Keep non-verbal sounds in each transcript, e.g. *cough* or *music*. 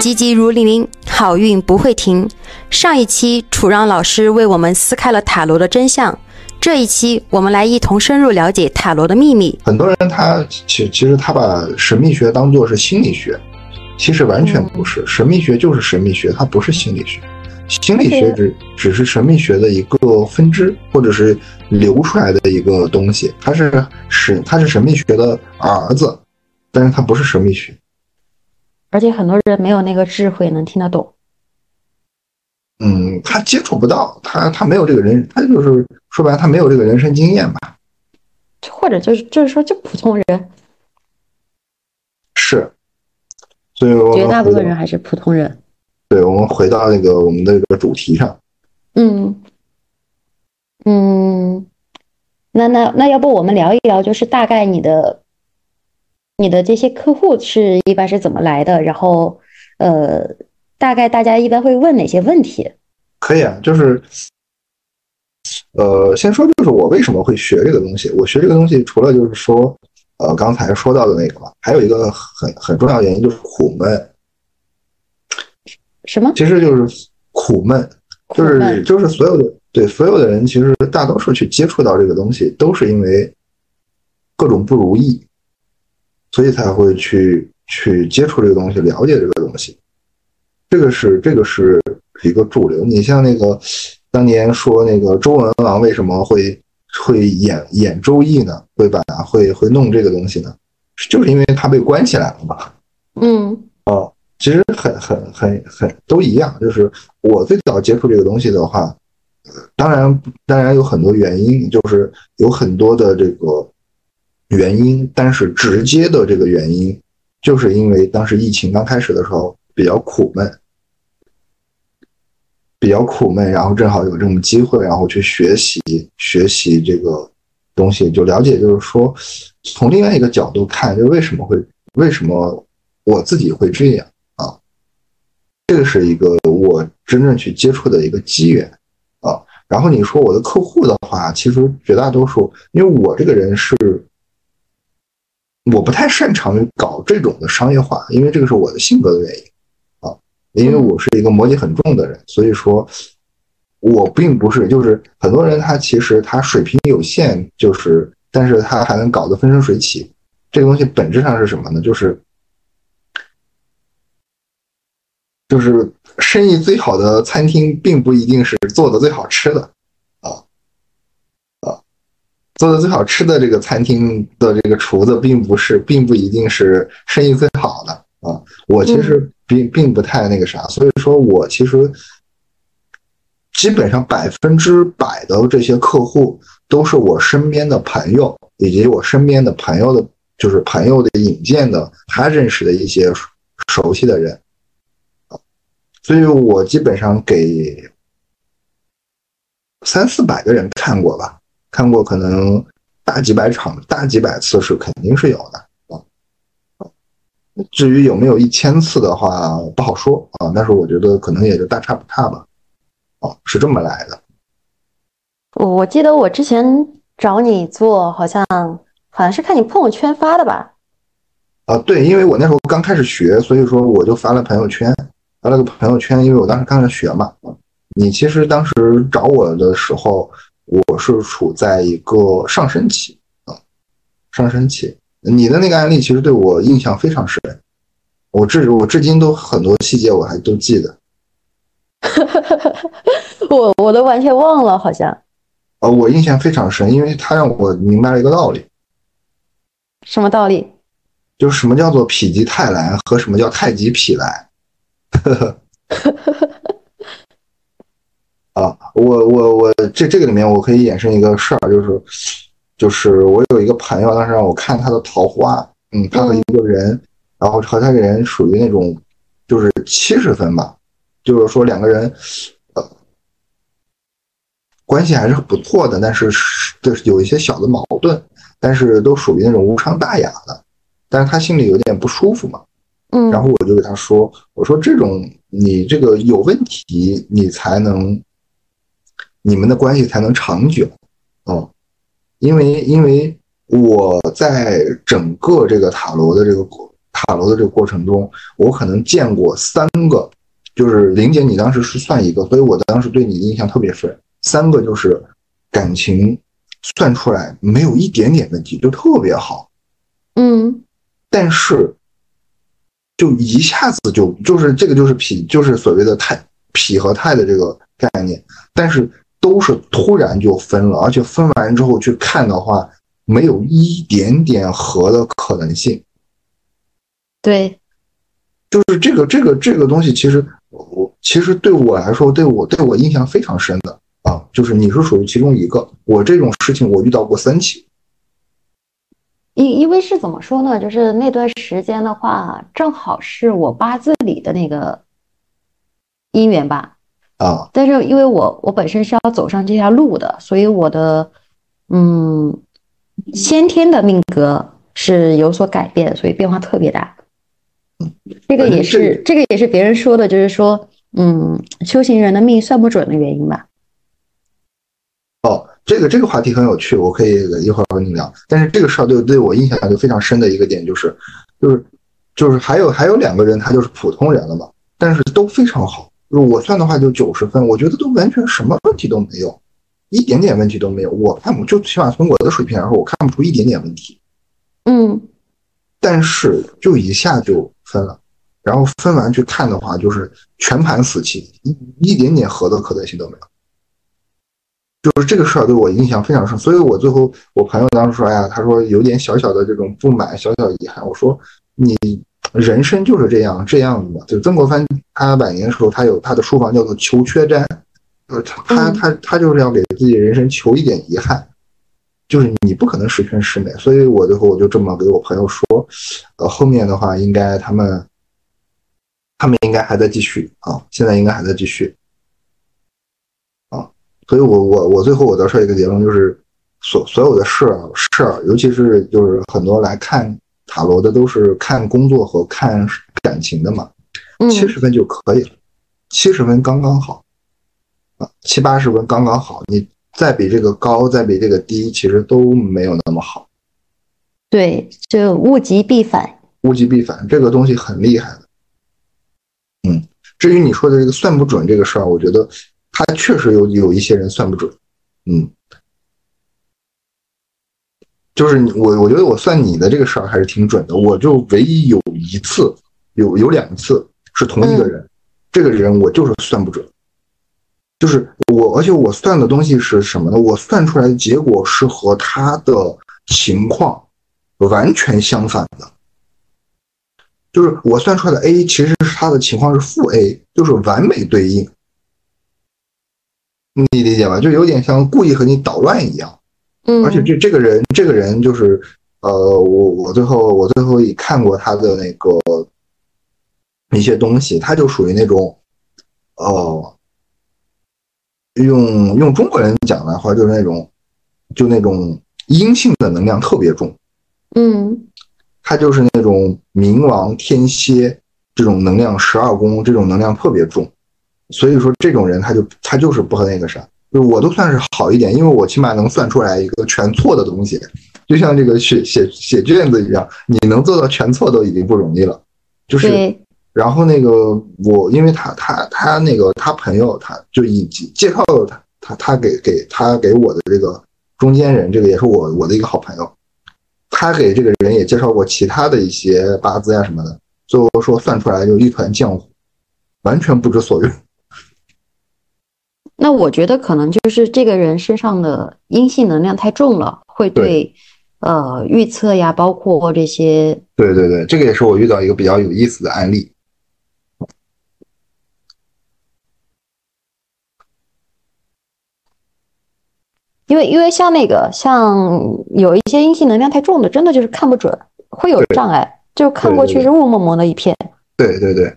急急如律令，好运不会停。上一期楚让老师为我们撕开了塔罗的真相，这一期我们来一同深入了解塔罗的秘密。很多人他其其实他把神秘学当做是心理学，其实完全不是，神秘学就是神秘学，它不是心理学。心理学只只是神秘学的一个分支，或者是流出来的一个东西，它是神，它是神秘学的儿子，但是它不是神秘学。而且很多人没有那个智慧能听得懂。嗯，他接触不到，他他没有这个人，他就是说白了，他没有这个人生经验吧。或者就是就是说，就普通人。是，所以绝大部分人还是普通人。对，我们回到那个我们的这个主题上。嗯嗯，那那那要不我们聊一聊，就是大概你的你的这些客户是一般是怎么来的？然后呃，大概大家一般会问哪些问题？可以啊，就是呃，先说就是我为什么会学这个东西？我学这个东西除了就是说呃刚才说到的那个嘛，还有一个很很重要的原因就是苦闷。什么？其实就是苦闷，就是就是所有的对所有的人，其实大多数去接触到这个东西，都是因为各种不如意，所以才会去去接触这个东西，了解这个东西。这个是这个是一个主流。你像那个当年说那个周文王为什么会会演演周易呢？会把会会弄这个东西呢？就是因为他被关起来了嘛。嗯。哦。其实很很很很都一样，就是我最早接触这个东西的话，当然当然有很多原因，就是有很多的这个原因，但是直接的这个原因，就是因为当时疫情刚开始的时候比较苦闷，比较苦闷，然后正好有这种机会，然后去学习学习这个东西，就了解，就是说从另外一个角度看，就为什么会为什么我自己会这样啊。这个是一个我真正去接触的一个机缘啊，然后你说我的客户的话，其实绝大多数，因为我这个人是，我不太擅长搞这种的商业化，因为这个是我的性格的原因啊，因为我是一个摩羯很重的人，所以说，我并不是就是很多人他其实他水平有限，就是但是他还能搞得风生水起，这个东西本质上是什么呢？就是。就是生意最好的餐厅，并不一定是做的最好吃的，做的最好吃的这个餐厅的这个厨子，并不是，并不一定是生意最好的啊。我其实并并不太那个啥，所以说我其实基本上百分之百的这些客户都是我身边的朋友，以及我身边的朋友的，就是朋友的引荐的，他认识的一些熟悉的人。所以我基本上给三四百个人看过吧，看过可能大几百场、大几百次是肯定是有的啊。至于有没有一千次的话，不好说啊。但是我觉得可能也就大差不差吧。哦，是这么来的。我我记得我之前找你做，好像好像是看你朋友圈发的吧？啊，对，因为我那时候刚开始学，所以说我就发了朋友圈。发了个朋友圈，因为我当时刚开始学嘛。你其实当时找我的时候，我是处在一个上升期啊，上升期。你的那个案例其实对我印象非常深，我至我至今都很多细节我还都记得。*laughs* 我我都完全忘了，好像。呃，我印象非常深，因为他让我明白了一个道理。什么道理？就是什么叫做否极泰来和什么叫太极否来。*laughs* 我我我这这个里面我可以衍生一个事儿，就是就是我有一个朋友，当时让我看他的桃花，嗯，他和一个人，然后和他这人属于那种就是七十分吧，就是说两个人呃关系还是不错的，但是就是有一些小的矛盾，但是都属于那种无伤大雅的，但是他心里有点不舒服嘛。嗯，然后我就给他说：“我说这种你这个有问题，你才能你们的关系才能长久，哦，因为因为我在整个这个塔罗的这个塔罗的这个过程中，我可能见过三个，就是玲姐，你当时是算一个，所以我当时对你印象特别深。三个就是感情算出来没有一点点问题，就特别好。嗯，但是就一下子就就是这个就是脾就是所谓的太脾和态的这个概念，但是都是突然就分了，而且分完之后去看的话，没有一点点合的可能性。对，就是这个这个这个东西，其实我其实对我来说，对我对我印象非常深的啊，就是你是属于其中一个。我这种事情我遇到过三起。因因为是怎么说呢？就是那段时间的话，正好是我八字里的那个姻缘吧。啊，但是因为我我本身是要走上这条路的，所以我的嗯先天的命格是有所改变，所以变化特别大。这个也是这个也是别人说的，就是说嗯修行人的命算不准的原因吧。哦，这个这个话题很有趣，我可以一会儿和你聊。但是这个事儿对对我印象就非常深的一个点就是，就是就是还有还有两个人他就是普通人了嘛，但是都非常好。我算的话就九十分，我觉得都完全什么问题都没有，一点点问题都没有。我看不就起码从我的水平来说，我看不出一点点问题。嗯，但是就一下就分了，然后分完去看的话，就是全盘死棋，一一点点合的可能性都没有。就是这个事儿对我印象非常深，所以我最后我朋友当时说：“哎呀，他说有点小小的这种不满，小小遗憾。”我说：“你人生就是这样这样子的。”就曾国藩他晚年的时候，他有他的书房叫做“求缺瞻”，呃，他他他就是要给自己人生求一点遗憾，就是你不可能十全十美。所以我最后我就这么给我朋友说：“呃，后面的话应该他们他们应该还在继续啊，现在应该还在继续啊。”所以，我我我最后我得出一个结论，就是所所有的事儿事儿，尤其是就是很多来看塔罗的，都是看工作和看感情的嘛，七十分就可以了，七十分刚刚好，啊，七八十分刚刚好，你再比这个高，再比这个低，其实都没有那么好。对，就物极必反，物极必反，这个东西很厉害的。嗯，至于你说的这个算不准这个事儿，我觉得。他确实有有一些人算不准，嗯，就是你我我觉得我算你的这个事儿还是挺准的。我就唯一有一次，有有两次是同一个人，这个人我就是算不准，就是我，而且我算的东西是什么呢？我算出来的结果是和他的情况完全相反的，就是我算出来的 A 其实是他的情况是负 A，就是完美对应。你理解吧？就有点像故意和你捣乱一样，嗯，而且这这个人，这个人就是，呃，我我最后我最后也看过他的那个一些东西，他就属于那种，哦，用用中国人讲的话，就是那种，就那种阴性的能量特别重，嗯，他就是那种冥王天蝎这种能量，十二宫这种能量特别重。所以说，这种人他就他就是不和那个啥，就我都算是好一点，因为我起码能算出来一个全错的东西，就像这个写写写卷子一样，你能做到全错都已经不容易了。就是，然后那个我，因为他他他那个他朋友，他就以介绍他他他给给他给我的这个中间人，这个也是我我的一个好朋友，他给这个人也介绍过其他的一些八字呀什么的，最后说算出来就一团浆糊，完全不知所云。那我觉得可能就是这个人身上的阴性能量太重了，会对，呃，预测呀，包括这些。对对对，这个也是我遇到一个比较有意思的案例。因为因为像那个像有一些阴性能量太重的，真的就是看不准，会有障碍，就看过去是雾蒙蒙的一片。对对对。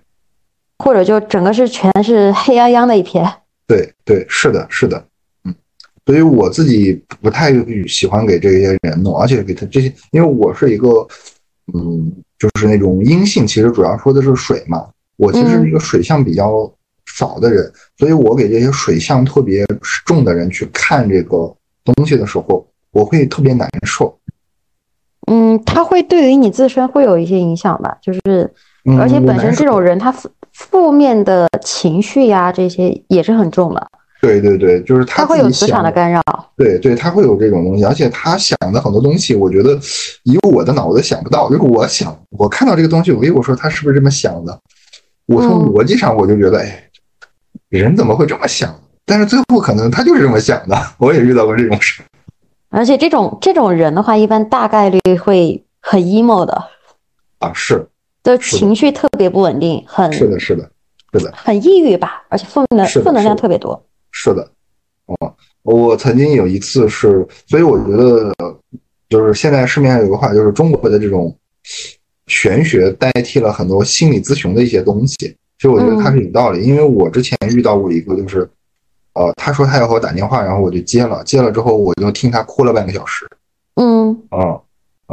或者就整个是全是黑泱泱的一片。对对，是的，是的，嗯，所以我自己不太喜欢给这些人弄，而且给他这些，因为我是一个，嗯，就是那种阴性，其实主要说的是水嘛，我其实是一个水象比较少的人，所以我给这些水象特别重的人去看这个东西的时候，我会特别难受，嗯，他会对于你自身会有一些影响吧，就是，嗯而且本身这种人他负负面的情绪呀，这些也是很重的，对对对，就是他他会有磁场的干扰。对对，他会有这种东西，而且他想的很多东西，我觉得以我的脑子想不到。如果我想，我看到这个东西，我我说他是不是这么想的？我从嗯逻辑上我就觉得，哎，人怎么会这么想？但是最后可能他就是这么想的。我也遇到过这种事。而且这种这种人的话，一般大概率会很 emo 的，啊，是就是情绪特别不稳定，很是的，是的，是的，很抑郁吧，而且负能负能量特别多。是的。哦，我曾经有一次是，所以我觉得，就是现在市面上有个话，就是中国的这种玄学代替了很多心理咨询的一些东西。其实我觉得它是有道理，因为我之前遇到过一个，就是，呃，他说他要和我打电话，然后我就接了，接了之后我就听他哭了半个小时。嗯啊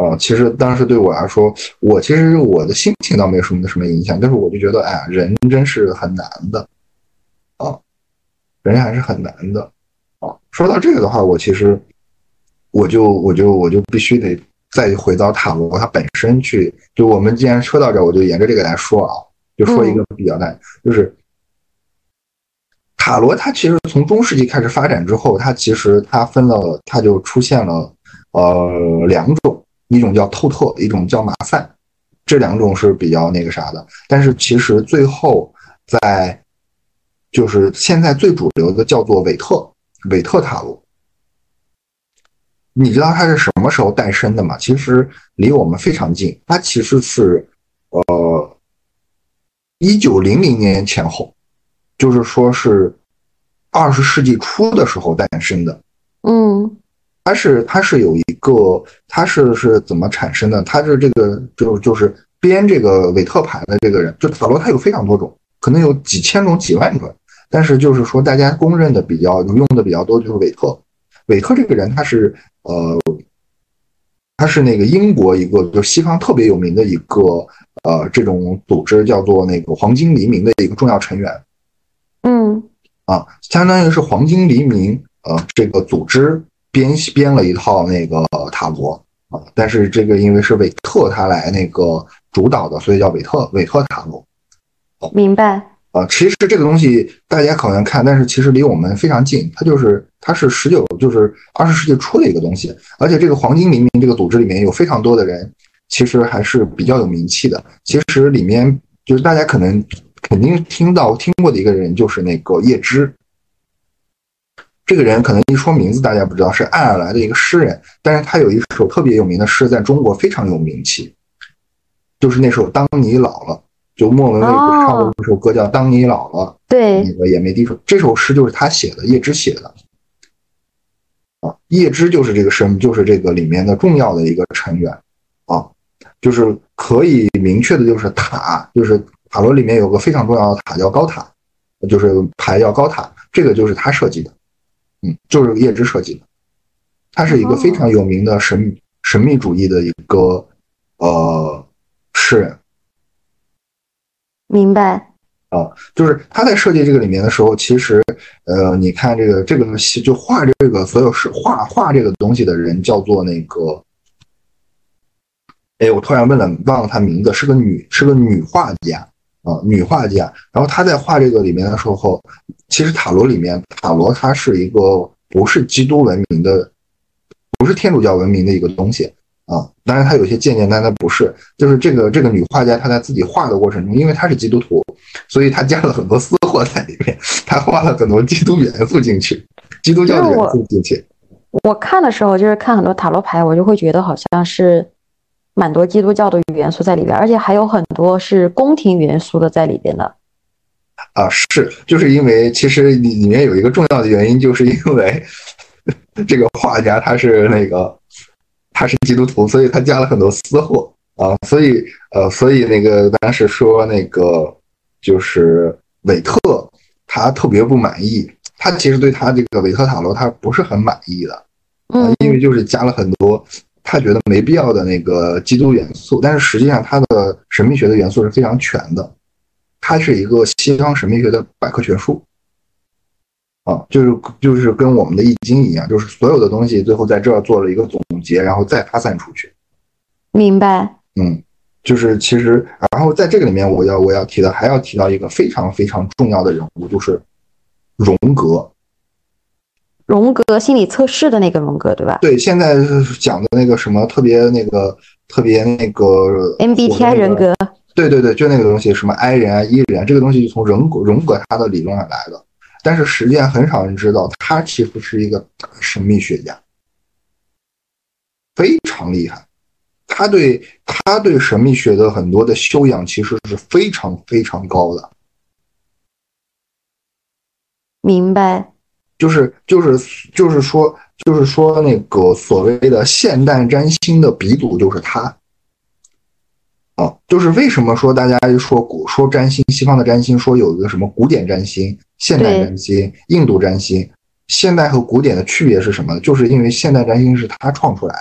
啊，其实当时对我来说，我其实我的心情倒没有什么什么影响，但是我就觉得，哎呀，人真是很难的，啊，人还是很难的，啊。说到这个的话，我其实我就我就我就必须得再回到塔罗它本身去，就我们既然说到这，我就沿着这个来说啊，就说一个比较大，就是塔罗它其实从中世纪开始发展之后，它其实它分了，它就出现了呃两种，一种叫透特，一种叫马赛，这两种是比较那个啥的。但是其实最后在就是现在最主流的叫做韦特，韦特塔罗。你知道它是什么时候诞生的吗？其实离我们非常近，它其实是呃一九零零年前后，就是说是二十世纪初的时候诞生的。嗯它是它是有一个，它是是怎么产生的？它是这个就就是编这个韦特牌的这个人，就塔罗它有非常多种，可能有几千种、几万种，但是就是说大家公认的比较用的比较多就是韦特。韦特这个人他是呃，他是那个英国一个就西方特别有名的一个呃这种组织叫做那个黄金黎明的一个重要成员。嗯啊，相当于是黄金黎明呃这个组织编编了一套那个塔罗啊，但是这个因为是韦特他来那个主导的，所以叫韦特韦特塔罗明白。啊。其实这个东西大家可能看，但是其实离我们非常近，它就是它是十九就是二十世纪初的一个东西，而且这个黄金黎明这个组织里面有非常多的人，其实还是比较有名气的。其实里面就是大家可能肯定听到听过的一个人，就是那个叶芝。这个人可能一说名字大家不知道，是爱尔兰的一个诗人，但是他有一首特别有名的诗，在中国非常有名气，就是那首《当你老了》，就莫文蔚不是唱过一首歌叫《当你老了》，对那，个也没地方。这首诗就是他写的，叶芝写的。啊，叶芝就是这个神，就是这个里面的重要的一个成员啊，就是可以明确的，就是塔，就是塔罗里面有个非常重要的塔叫高塔，就是牌叫高塔，这个就是他设计的，嗯，就是叶芝设计的，他是一个非常有名的神秘神秘主义的一个呃诗人。明白。啊，就是他在设计这个里面的时候，其实，呃，你看这个这个戏就画这个所有是画画这个东西的人叫做那个，哎，我突然问了，忘了他名字，是个女，是个女画家啊，女画家。然后她在画这个里面的时候，其实塔罗里面，塔罗它是一个不是基督文明的，不是天主教文明的一个东西。啊，当然它有些简简单单不是，就是这个这个女画家她在自己画的过程中，因为她是基督徒，所以她加了很多私货在里面，她画了很多基督元素进去，基督教的元素进去。我看的时候，就是看很多塔罗牌，我就会觉得好像是蛮多基督教的元素在里边，而且还有很多是宫廷元素的在里边的。啊，是，就是因为其实里里面有一个重要的原因，就是因为 *laughs* 这个画家他是那个。他是基督徒，所以他加了很多私货啊，所以呃，所以那个当时说那个就是韦特，他特别不满意，他其实对他这个韦特塔罗他不是很满意的，嗯，因为就是加了很多他觉得没必要的那个基督元素，但是实际上他的神秘学的元素是非常全的，它是一个西方神秘学的百科全书。啊，就是就是跟我们的易经一样，就是所有的东西最后在这儿做了一个总结，然后再发散出去。明白。嗯，就是其实，然后在这个里面，我要我要提的还要提到一个非常非常重要的人物，就是荣格。荣格心理测试的那个荣格，对吧？对，现在讲的那个什么特别那个特别那个 MBTI 人格。对对对，就那个东西，什么 I 人啊、E 人啊，这个东西就从荣格荣格他的理论上来的。但是实际上很少人知道，他其实是一个神秘学家，非常厉害。他对他对神秘学的很多的修养其实是非常非常高的。明白。就是就是就是说就是说那个所谓的现代占星的鼻祖就是他，啊，就是为什么说大家说古说占星，西方的占星说有一个什么古典占星、现代占星、印度占星，现代和古典的区别是什么？就是因为现代占星是他创出来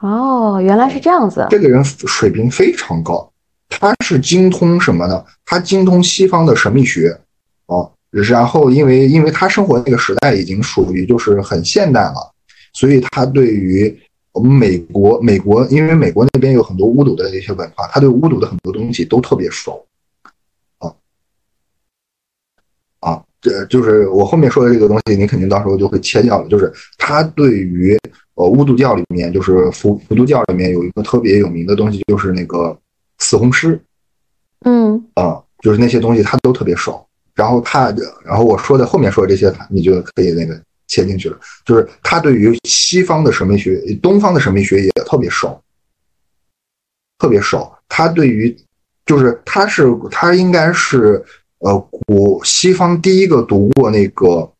的。哦，原来是这样子。这个人水平非常高，他是精通什么呢？他精通西方的神秘学，哦。然后，因为因为他生活那个时代已经属于就是很现代了，所以他对于我们美国美国，因为美国那边有很多巫毒的一些文化，他对巫毒的很多东西都特别熟。啊啊，这就是我后面说的这个东西，你肯定到时候就会切掉了。就是他对于呃巫毒教里面，就是伏伏毒教里面有一个特别有名的东西，就是那个死红狮。嗯啊，就是那些东西他都特别熟。然后他，然后我说的后面说的这些，你就可以那个切进去了。就是他对于西方的神秘学、东方的神秘学也特别熟，特别熟。他对于，就是他是他应该是呃古西方第一个读过那个，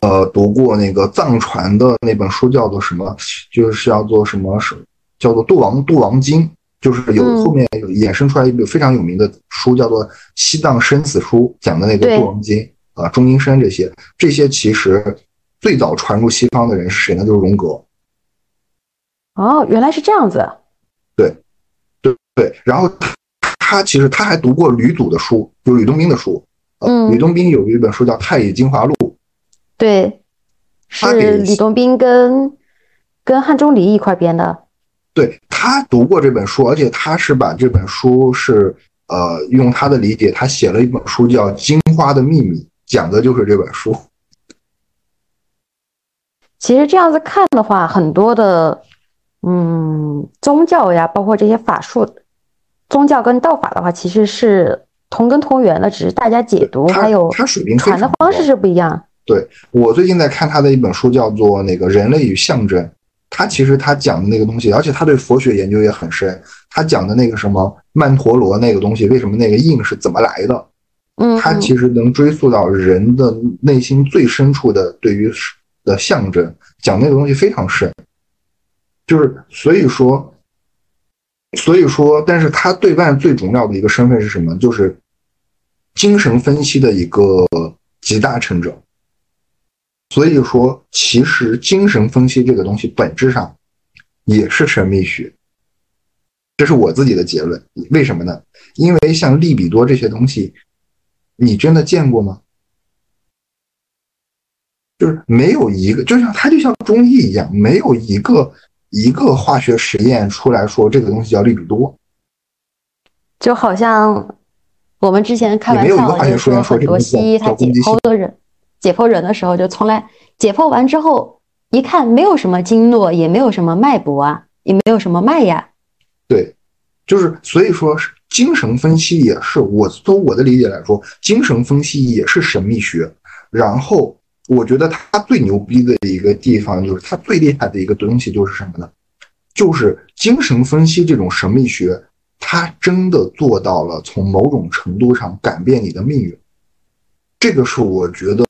呃读过那个藏传的那本书叫做什么？就是叫做什么？是叫做《度王度王经》。就是有后面有衍生出来一本非常有名的书，叫做《西藏生死书》，讲的那个《度王经》啊，中阴身这些，这些其实最早传入西方的人是谁呢？就是荣格。哦，原来是这样子。对，对对。然后他其实他还读过吕祖的书，就吕洞宾的书。嗯。吕洞宾有一本书叫《太乙精华录》。对。是吕洞宾跟跟汉钟离一块编的。对他读过这本书，而且他是把这本书是呃用他的理解，他写了一本书叫《金花的秘密》，讲的就是这本书。其实这样子看的话，很多的嗯宗教呀，包括这些法术，宗教跟道法的话，其实是同根同源的，只是大家解读还有他水平传的方式是不一样。对我最近在看他的一本书，叫做《那个人类与象征》。他其实他讲的那个东西，而且他对佛学研究也很深。他讲的那个什么曼陀罗那个东西，为什么那个印是怎么来的？嗯，他其实能追溯到人的内心最深处的对于的象征，讲那个东西非常深。就是所以说，所以说，但是他对外最重要的一个身份是什么？就是精神分析的一个集大成者。所以说，其实精神分析这个东西本质上也是神秘学，这是我自己的结论。为什么呢？因为像利比多这些东西，你真的见过吗？就是没有一个，就像它就像中医一样，没有一个一个化学实验出来说这个东西叫利比多，就好像我们之前开玩笑就说很多西医他解剖的人。解剖人的时候，就从来解剖完之后一看，没有什么经络，也没有什么脉搏啊，也没有什么脉呀。对，就是所以说，精神分析也是我从我的理解来说，精神分析也是神秘学。然后我觉得它最牛逼的一个地方，就是它最厉害的一个东西就是什么呢？就是精神分析这种神秘学，它真的做到了从某种程度上改变你的命运。这个是我觉得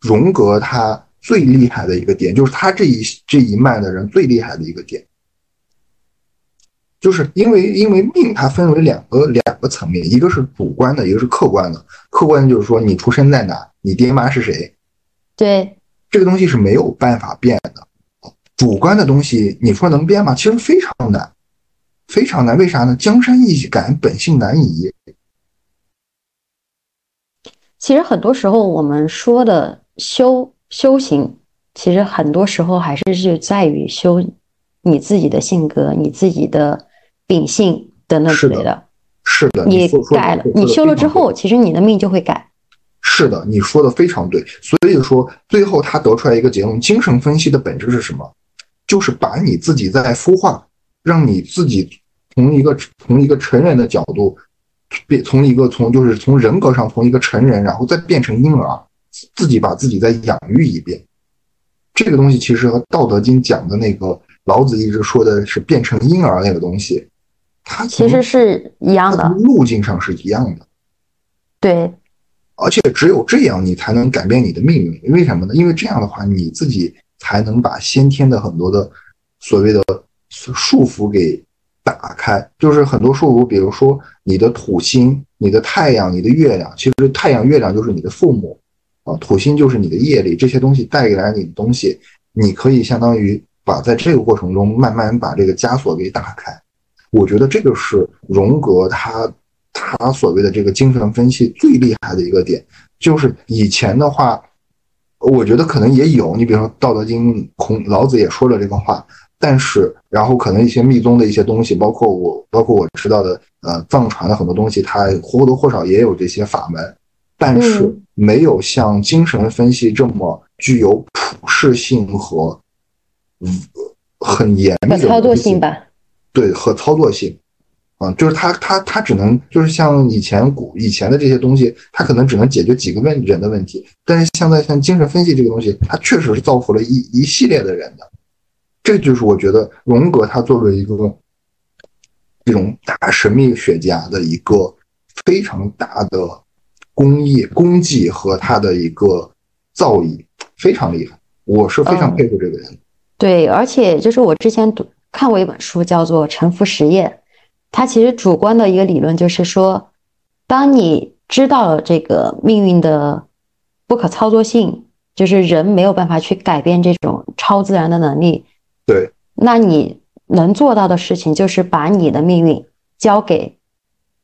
荣格他最厉害的一个点，就是他这一这一脉的人最厉害的一个点，就是因为因为命它分为两个两个层面，一个是主观的，一个是客观的。客观就是说你出生在哪，你爹妈是谁，对，这个东西是没有办法变的。主观的东西你说能变吗？其实非常难，非常难。为啥呢？江山易改，本性难移。其实很多时候我们说的修修行，其实很多时候还是是在于修你自己的性格、你自己的秉性等等之类的。是的，你改了，你修了之后，其实你的命就会改。是的，你说的非常对。所以说，最后他得出来一个结论：精神分析的本质是什么？就是把你自己在孵化，让你自己从一个从一个成人的角度，变从一个从就是从人格上从一个成人，然后再变成婴儿，自己把自己再养育一遍。这个东西其实和《道德经》讲的那个老子一直说的是变成婴儿那个东西，它其实是一样的从，路径上是一样的。对，而且只有这样，你才能改变你的命运。为什么呢？因为这样的话，你自己才能把先天的很多的所谓的束缚给打开。就是很多束缚，比如说你的土星、你的太阳、你的月亮，其实太阳、月亮就是你的父母啊，土星就是你的业力，这些东西带给来你的东西，你可以相当于把在这个过程中慢慢把这个枷锁给打开。我觉得这个是荣格他他所谓的这个精神分析最厉害的一个点，就是以前的话，我觉得可能也有，你比如说《道德经》，孔老子也说了这个话，但是然后可能一些密宗的一些东西，包括我包括我知道的呃藏传的很多东西，它或多或少也有这些法门，但是嗯。没有像精神分析这么具有普适性和嗯很严密的操作性吧。对和操作性，啊，就是它它它只能就是像以前古以前的这些东西，它可能只能解决几个问人的问题，但是现在像精神分析这个东西，它确实是造福了一一系列的人的，这就是我觉得荣格他作为一个这种大神秘学家的一个非常大的工艺功绩和他的一个造诣非常厉害，我是非常嗯佩服这个人。对，而且就是我之前读看过一本书，叫做《沉浮实验》，它其实主观的一个理论就是说，当你知道了这个命运的不可操作性，就是人没有办法去改变这种超自然的能力，对，那你能做到的事情就是把你的命运交给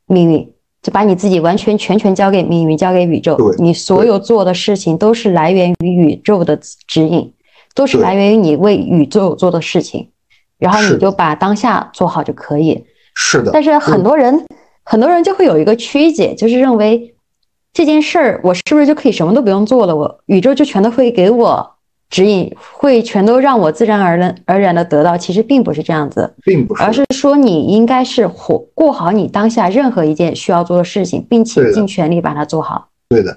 命运，就把你自己完全全权交给命运，交给宇宙对。你所有做的事情都是来源于宇宙的指引，都是来源于你为宇宙做的事情，然后你就把当下做好就可以。是的，但是很多人，很多人就会有一个曲解，就是认为这件事儿我是不是就可以什么都不用做了？我宇宙就全都会给我指引，会全都让我自然而然而然的得到。其实并不是这样子，并不是，而是说你应该是活过好你当下任何一件需要做的事情，并且尽全力把它做好。对的，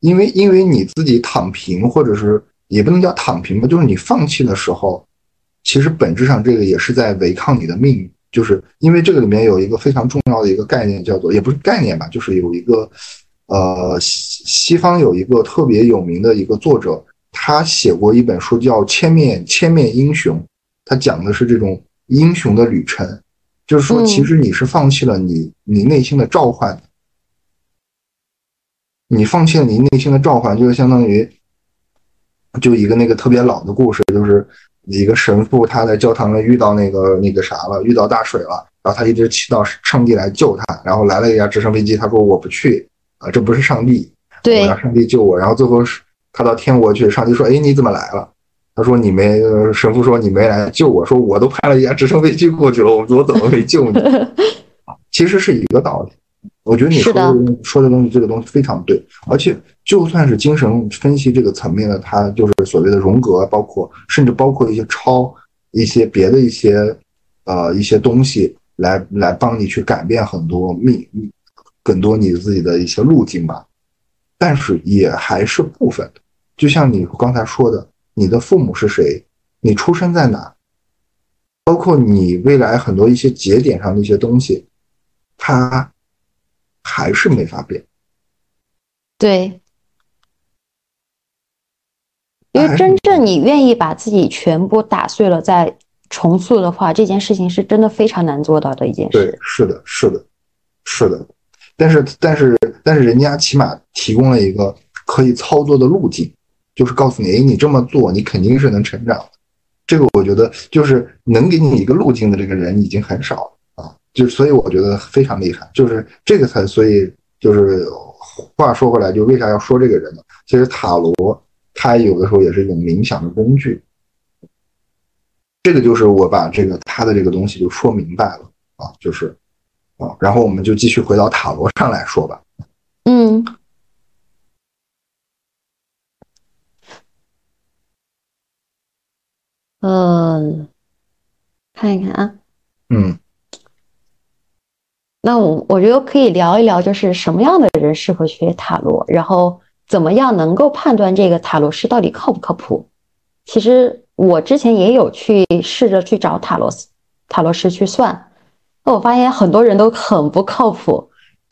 因为因为你自己躺平，或者是也不能叫躺平吧，就是你放弃的时候，其实本质上这个也是在违抗你的命运。就是因为这个里面有一个非常重要的一个概念，叫做也不是概念吧，就是有一个呃西西方有一个特别有名的一个作者，他写过一本书叫《千面千面英雄》，他讲的是这种英雄的旅程，就是说嗯其实你是放弃了你你内心的召唤。你放弃了你内心的召唤，就是相当于，就一个那个特别老的故事，就是一个神父他在教堂里遇到那个那个啥了，遇到大水了，然后他一直祈祷上帝来救他，然后来了一架直升飞机，他说我不去啊，这不是上帝，我对让上帝救我，然后最后是他到天国去，上帝说，哎，你怎么来了？他说你没，呃神父说你没来救我，说我都派了一架直升飞机过去了，我 *laughs* 我怎么没救你？其实是一个道理。我觉得你说的的说的东西，这个东西非常对，而且就算是精神分析这个层面的，它就是所谓的荣格，包括甚至包括一些超一些别的一些呃一些东西来来帮你去改变很多命更多你自己的一些路径吧，但是也还是部分的，就像你刚才说的，你的父母是谁，你出生在哪，包括你未来很多一些节点上的一些东西，它还是没法变。对，因为真正你愿意把自己全部打碎了再重塑的话，这件事情是真的非常难做到的一件对事。，是的，是的，是的。但是，但是，但是，人家起码提供了一个可以操作的路径，就是告诉你，哎，你这么做，你肯定是能成长的。这个我觉得，就是能给你一个路径的这个人已经很少了啊。就所以我觉得非常厉害，就是这个才，所以就是话说回来，就为啥要说这个人呢？其实塔罗它有的时候也是一种冥想的工具。这个就是我把这个他的这个东西就说明白了啊，就是啊，然后我们就继续回到塔罗上来说吧。嗯，呃，看一看啊，嗯那我我觉得可以聊一聊，就是什么样的人适合学塔罗，然后怎么样能够判断这个塔罗师到底靠不靠谱。其实我之前也有去试着去找塔罗斯塔罗师去算，那我发现很多人都很不靠谱。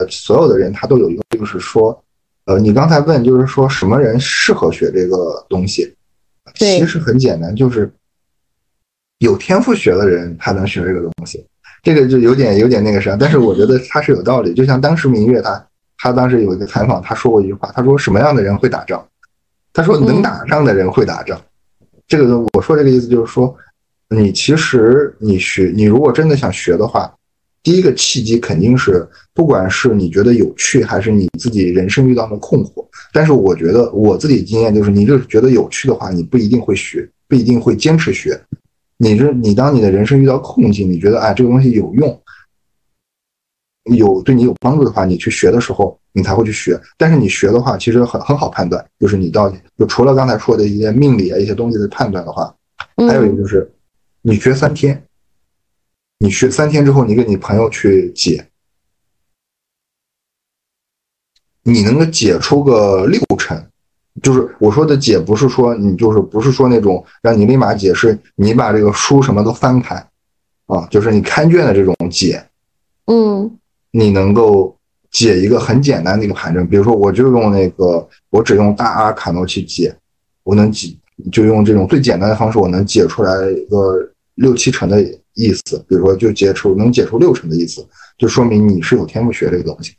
所有的人他都有一个，就是说，呃，你刚才问就是说什么人适合学这个东西，其实很简单，就是有天赋学的人他能学这个东西，这个就有点有点那个啥，但是我觉得他是有道理。就像当时明月他他当时有一个采访，他说过一句话，他说什么样的人会打仗？他说能打仗的人会打仗。这个我说这个意思就是说，你其实你学你如果真的想学的话，第一个契机肯定是，不管是你觉得有趣，还是你自己人生遇到的困惑。但是我觉得我自己经验就是，你就是觉得有趣的话，你不一定会学，不一定会坚持学。你这你当你的人生遇到困境，你觉得哎这个东西有用，有对你有帮助的话，你去学的时候，你才会去学。但是你学的话，其实很很好判断，就是你到底就除了刚才说的一些命理啊一些东西的判断的话，还有一个嗯就是，你学三天，你学三天之后，你跟你朋友去解，你能够解出个六成。就是我说的解，不是说你就是不是说那种让你立马解，是你把这个书什么都翻开，啊，就是你看卷的这种解，嗯你能够解一个很简单的一个盘阵，比如说我就用那个，我只用大阿卡诺去解，我能解，就用这种最简单的方式，我能解出来一个六七成的意思，比如说就解除能解除六成的意思，就说明你是有天赋学这个东西。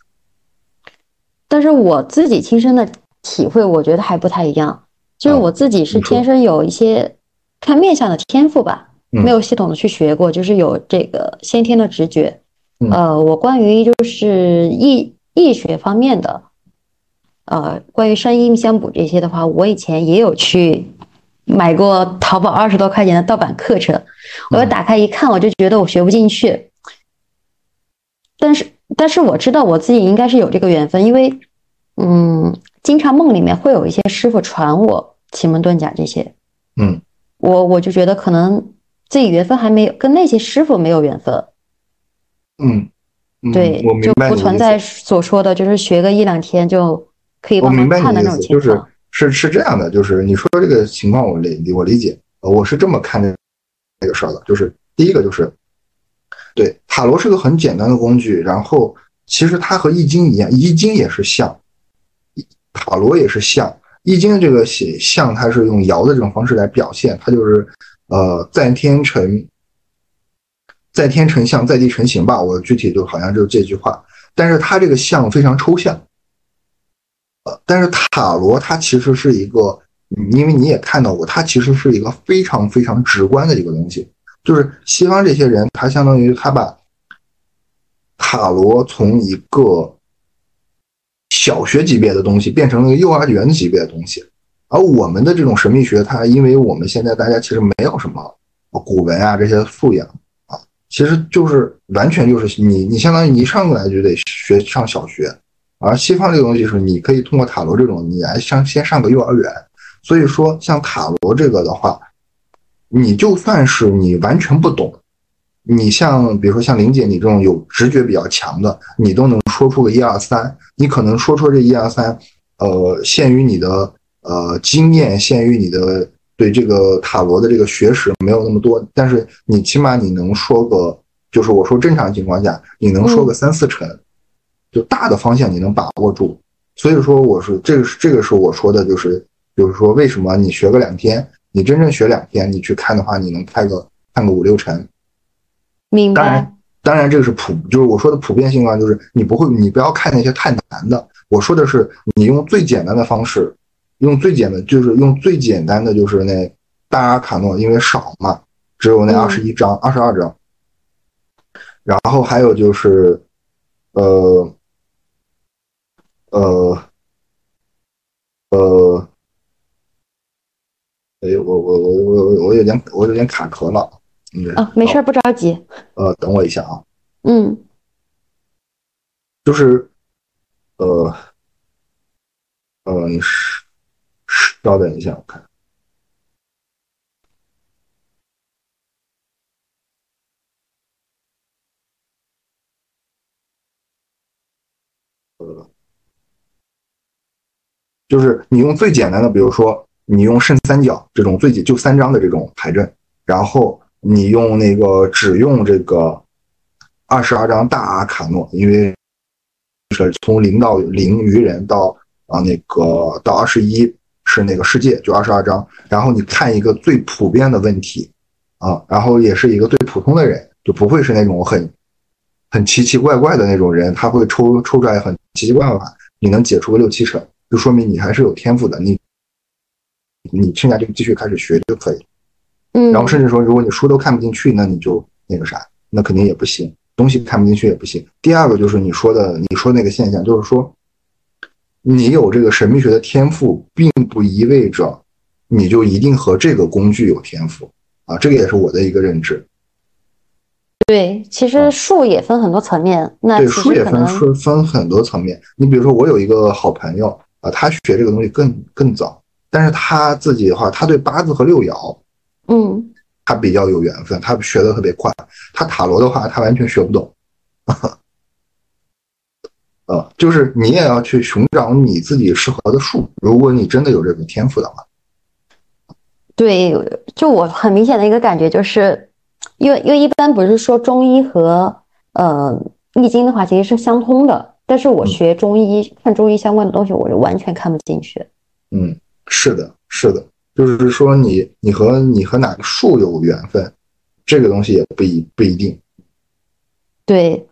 但是我自己亲身的体会，我觉得还不太一样。就是啊我自己是天生有一些看面相的天赋吧，嗯没有系统的去学过，就是有这个先天的直觉。嗯呃，我关于就是易易学方面的，呃，关于声音相补这些的话，我以前也有去买过淘宝二十多块钱的盗版课程，我嗯打开一看，我就觉得我学不进去。但是，但是我知道我自己应该是有这个缘分，因为，嗯，经常梦里面会有一些师傅传我奇门遁甲这些，嗯。我我就觉得可能自己缘分还没有跟那些师傅没有缘分，嗯，嗯对就不存在所说的就是学个一两天就可以我明白帮忙看的那种情况。是是这样的，就是你说这个情况我理我理解，我是这么看这这个事儿的，就是第一个就是，对塔罗是个很简单的工具，然后其实它和易经一样，易经也是象，塔罗也是象，易经的这个写象它是用爻的这种方式来表现，它就是呃在天成。在天成象，在地成形吧。我具体就好像就是这句话，但是它这个象非常抽象，但是塔罗它其实是一个，因为你也看到过，它其实是一个非常非常直观的一个东西。就是西方这些人，他相当于他把塔罗从一个小学级别的东西变成了幼儿园级别的东西，而我们的这种神秘学，它因为我们现在大家其实没有什么古文啊这些素养啊，其实就是完全就是你你相当于你一上来就得学上小学。而西方这个东西是你可以通过塔罗这种，你来上先上个幼儿园。所以说，像塔罗这个的话，你就算是你完全不懂，你像比如说像玲姐你这种有直觉比较强的，你都能说出个一二三。你可能说出这一二三，呃，限于你的呃经验，限于你的对这个塔罗的这个学识没有那么多，但是你起码你能说个，就是我说正常情况下，你能说个三四成。就大的方向你能把握住，所以说我是这个是这个是我说的，就是就是说为什么你学个两天，你真正学两天，你去看的话，你能看个看个五六成。明白当然，当然这个是普，就是我说的普遍性啊，就是你不会，你不要看那些太难的。我说的是你用最简单的方式，用最简单就是用最简单的就是那大阿卡诺，因为少嘛，只有那嗯二十一张、二十二张，然后还有就是呃。呃，呃，哎，我我我我我我有点我有点卡壳了。嗯啊，没事，不着急。呃，等我一下啊，嗯就是呃呃，你是稍等一下，我看。呃，就是你用最简单的，比如说你用圣三角这种最简就三张的这种牌阵，然后你用那个只用这个二十二张大阿卡诺，因为是从零到零愚人到啊那个到二十一是那个世界，就二十二张，然后你看一个最普遍的问题啊，然后也是一个最普通的人，就不会是那种很很奇奇怪怪的那种人，他会抽抽出来很奇奇怪怪，你能解出个六七成，就说明你还是有天赋的，你你剩下就继续开始学就可以。嗯，然后甚至说，如果你书都看不进去，那你就那个啥，那肯定也不行，东西看不进去也不行。第二个就是你说的，你说那个现象，就是说，你有这个神秘学的天赋，并不意味着你就一定和这个工具有天赋啊，这个也是我的一个认知。对，其实术也分很多层面。那对，其书也分分很多层面。你比如说，我有一个好朋友啊，他学这个东西更更早，但是他自己的话，他对八字和六爻。嗯他比较有缘分，他学的特别快。他塔罗的话，他完全学不懂。*laughs* 呃，就是你也要去寻找你自己适合的术。如果你真的有这个天赋的话，对，就我很明显的一个感觉就是，因为因为一般不是说中医和呃易经的话其实是相通的，但是我嗯学中医看中医相关的东西，我就完全看不进去。嗯，是的，是的，就是说你你和你和哪个树有缘分，这个东西也不一不一定。对，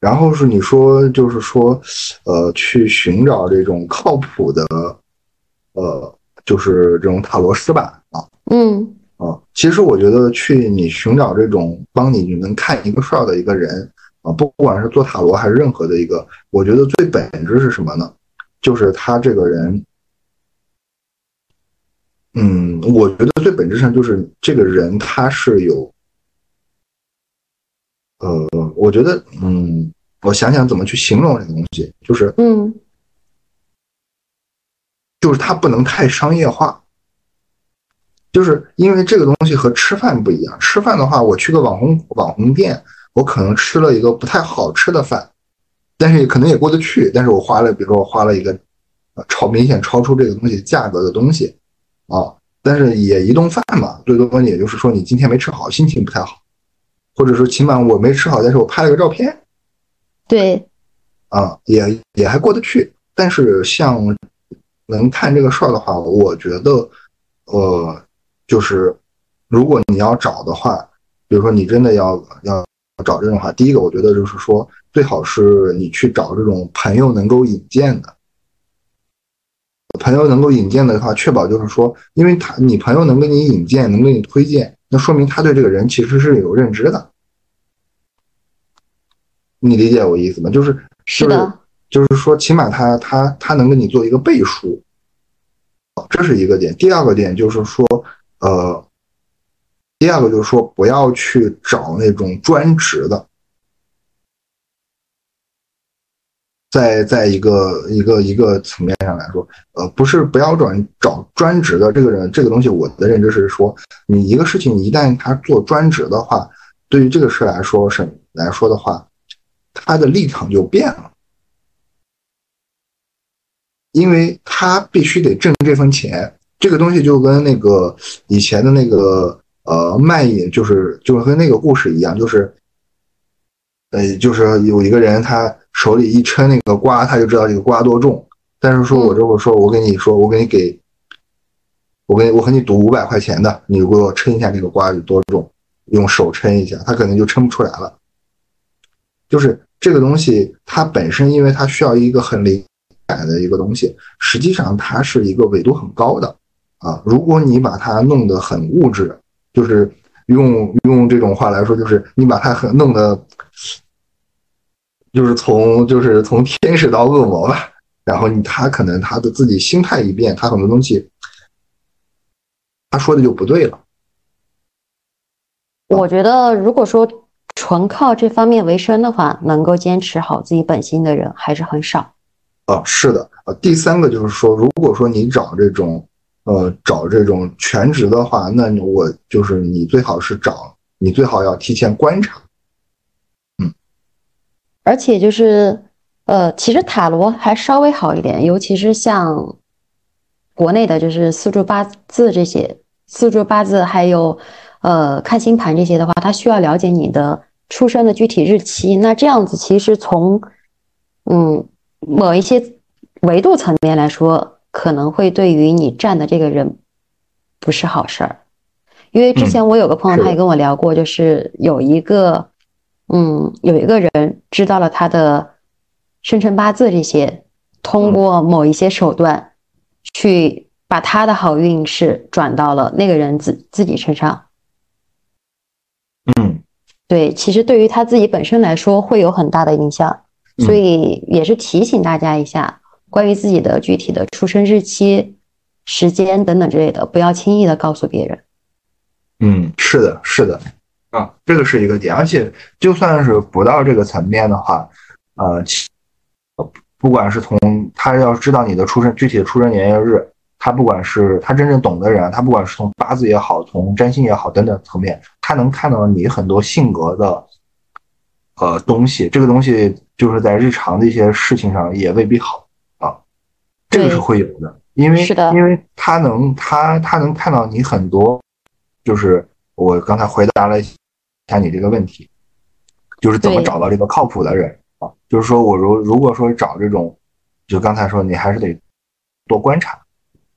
然后是你说，就是说，呃，去寻找这种靠谱的，呃，就是这种塔罗师吧，啊，嗯啊，其实我觉得去你寻找这种帮你能看一个事儿的一个人啊，不不管是做塔罗还是任何的一个，我觉得最本质是什么呢？就是他这个人，嗯，我觉得最本质上就是这个人他是有，呃，我觉得，嗯，我想想怎么去形容这个东西，就是嗯就是他不能太商业化。就是因为这个东西和吃饭不一样，吃饭的话，我去个网红网红店，我可能吃了一个不太好吃的饭，但是也可能也过得去，但是我花了，比如说我花了一个呃超明显超出这个东西价格的东西啊，但是也一顿饭嘛，最多也就是说你今天没吃好，心情不太好，或者说起码我没吃好，但是我拍了个照片对，啊，也也还过得去。但是像能看这个事儿的话，我觉得呃。就是如果你要找的话，比如说你真的要要找这种话，第一个我觉得就是说，最好是你去找这种朋友能够引荐的。朋友能够引荐的话，确保就是说，因为他你朋友能给你引荐，能给你推荐，那说明他对这个人其实是有认知的。你理解我意思吗？就是是的，就是说，起码他他他能给你做一个背书，这是一个点。第二个点就是说。呃，第二个就是说，不要去找那种专职的，在在一个一个一个层面上来说，呃，不是不要找找专职的这个人，这个东西我的认知是说，你一个事情一旦他做专职的话，对于这个事来说是来说的话，他的立场就变了，因为他必须得挣这份钱。这个东西就跟那个以前的那个呃卖淫，就是就是和那个故事一样，就是呃就是有一个人他手里一称那个瓜，他就知道这个瓜多重。但是说我这会说，我跟你说，我给你给，我给你我和你赌五百块钱的，你给我称一下这个瓜有多重，用手称一下，他可能就称不出来了。就是这个东西，它本身因为它需要一个很灵感的一个东西，实际上它是一个纬度很高的。啊，如果你把它弄得很物质，就是用用这种话来说，就是你把它很弄得，就是从就是从天使到恶魔吧。然后你他可能他的自己心态一变，他很多东西，他说的就不对了。我觉得，如果说纯靠这方面为生的话，能够坚持好自己本心的人还是很少。啊，是的，啊，第三个就是说，如果说你找这种，呃，找这种全职的话，那我就是你最好是找，你最好要提前观察。嗯，而且就是，呃，其实塔罗还稍微好一点，尤其是像国内的，就是四柱八字这些，四柱八字还有。呃，看星盘这些的话，他需要了解你的出生的具体日期。那这样子，其实从嗯某一些维度层面来说，可能会对于你站的这个人不是好事儿。因为之前我有个朋友，他也跟我聊过，就是有一个嗯有一个人知道了他的生辰八字这些，通过某一些手段去把他的好运势转到了那个人自自己身上。嗯，对，其实对于他自己本身来说会有很大的影响，所以也是提醒大家一下，关于自己的具体的出生日期、时间等等之类的，不要轻易的告诉别人。嗯，是的，是的，啊，这个是一个点，而且就算是不到这个层面的话，呃，不管是从他要知道你的出生具体的出生年月日。他不管是他真正懂的人，他不管是从八字也好，从占星也好等等层面，他能看到你很多性格的呃东西。这个东西就是在日常的一些事情上也未必好，这个是会有的，因为因为他能他他能看到你很多，就是我刚才回答了一下你这个问题，就是怎么找到这个靠谱的人啊？就是说我如如果说找这种，就刚才说你还是得多观察。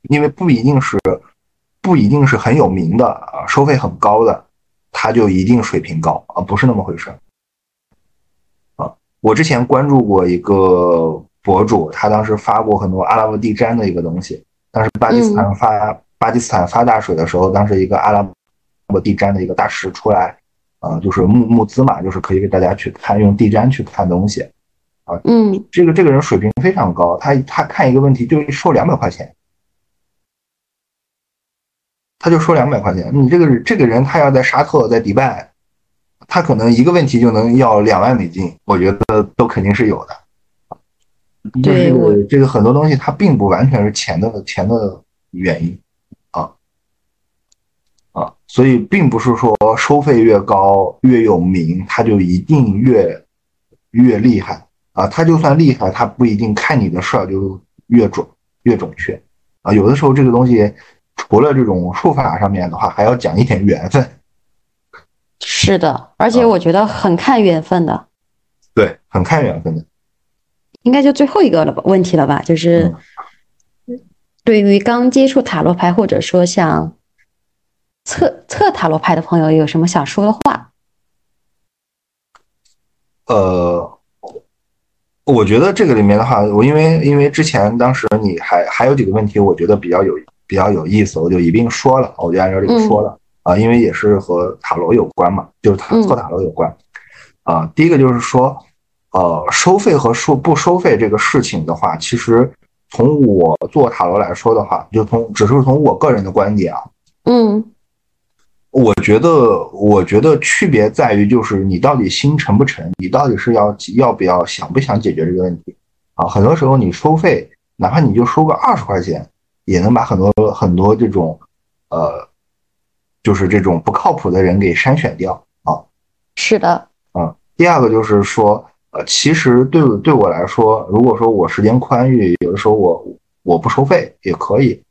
因为不一定是，不一定是很有名的啊，收费很高的，他就一定水平高啊，不是那么回事啊。我之前关注过一个博主，他当时发过很多阿拉伯地毡的一个东西。当时巴基斯坦发巴基斯坦发大水的时候，当时一个阿拉伯地毡的一个大师出来，啊，就是募募资嘛，就是可以给大家去看用地毡去看东西啊。嗯，这个这个人水平非常高，他他看一个问题就收两百块钱。他就收两百块钱，你这个这个人他要在沙特在迪拜，他可能一个问题就能要两万美金，我觉得都肯定是有的。对，这个很多东西它并不完全是钱的钱的原因啊啊，所以并不是说收费越高越有名，他就一定越越厉害啊。他就算厉害，他不一定看你的事儿就越准越准确啊。有的时候这个东西。除了这种术法上面的话，还要讲一点缘分。是的，而且我觉得很看缘分的。对，很看缘分的。应该就最后一个了吧？问题了吧？就是对于刚接触塔罗牌或者说像测测塔罗牌的朋友，有什么想说的话？呃，我觉得这个里面的话，我因为因为之前当时你还还有几个问题，我觉得比较有。比较有意思，我就一并说了，我就按照这个说了啊，因为也是和塔罗有关嘛，就是塔测塔罗有关啊。第一个就是说，呃，收费和收不收费这个事情的话，其实从我做塔罗来说的话，就从只是从我个人的观点啊，嗯，我觉得我觉得区别在于就是你到底心诚不诚，你到底是要要不要想不想解决这个问题啊？很多时候你收费，哪怕你就收个二十块钱。也能把很多很多这种，呃，就是这种不靠谱的人给筛选掉啊。是的，嗯。第二个就是说，呃，其实对对我来说，如果说我时间宽裕，有的时候我我不收费也可以。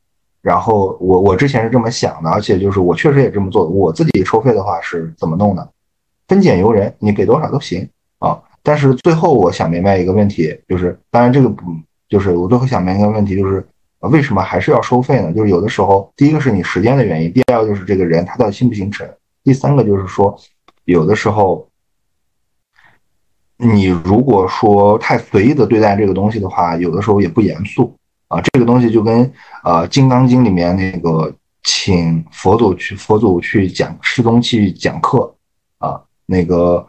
然后我我之前是这么想的，而且就是我确实也这么做。我自己收费的话是怎么弄的？分拣由人，你给多少都行啊。但是最后我想明白一个问题，就是当然这个不就是我最后想明白一个问题就是。为什么还是要收费呢？就是有的时候，第一个是你时间的原因，第二个就是这个人他到底行不心诚，第三个就是说，有的时候，你如果说太随意的对待这个东西的话，有的时候也不严肃啊。这个东西就跟呃《金刚经》里面那个请佛祖去佛祖去讲师宗去讲课啊，那个。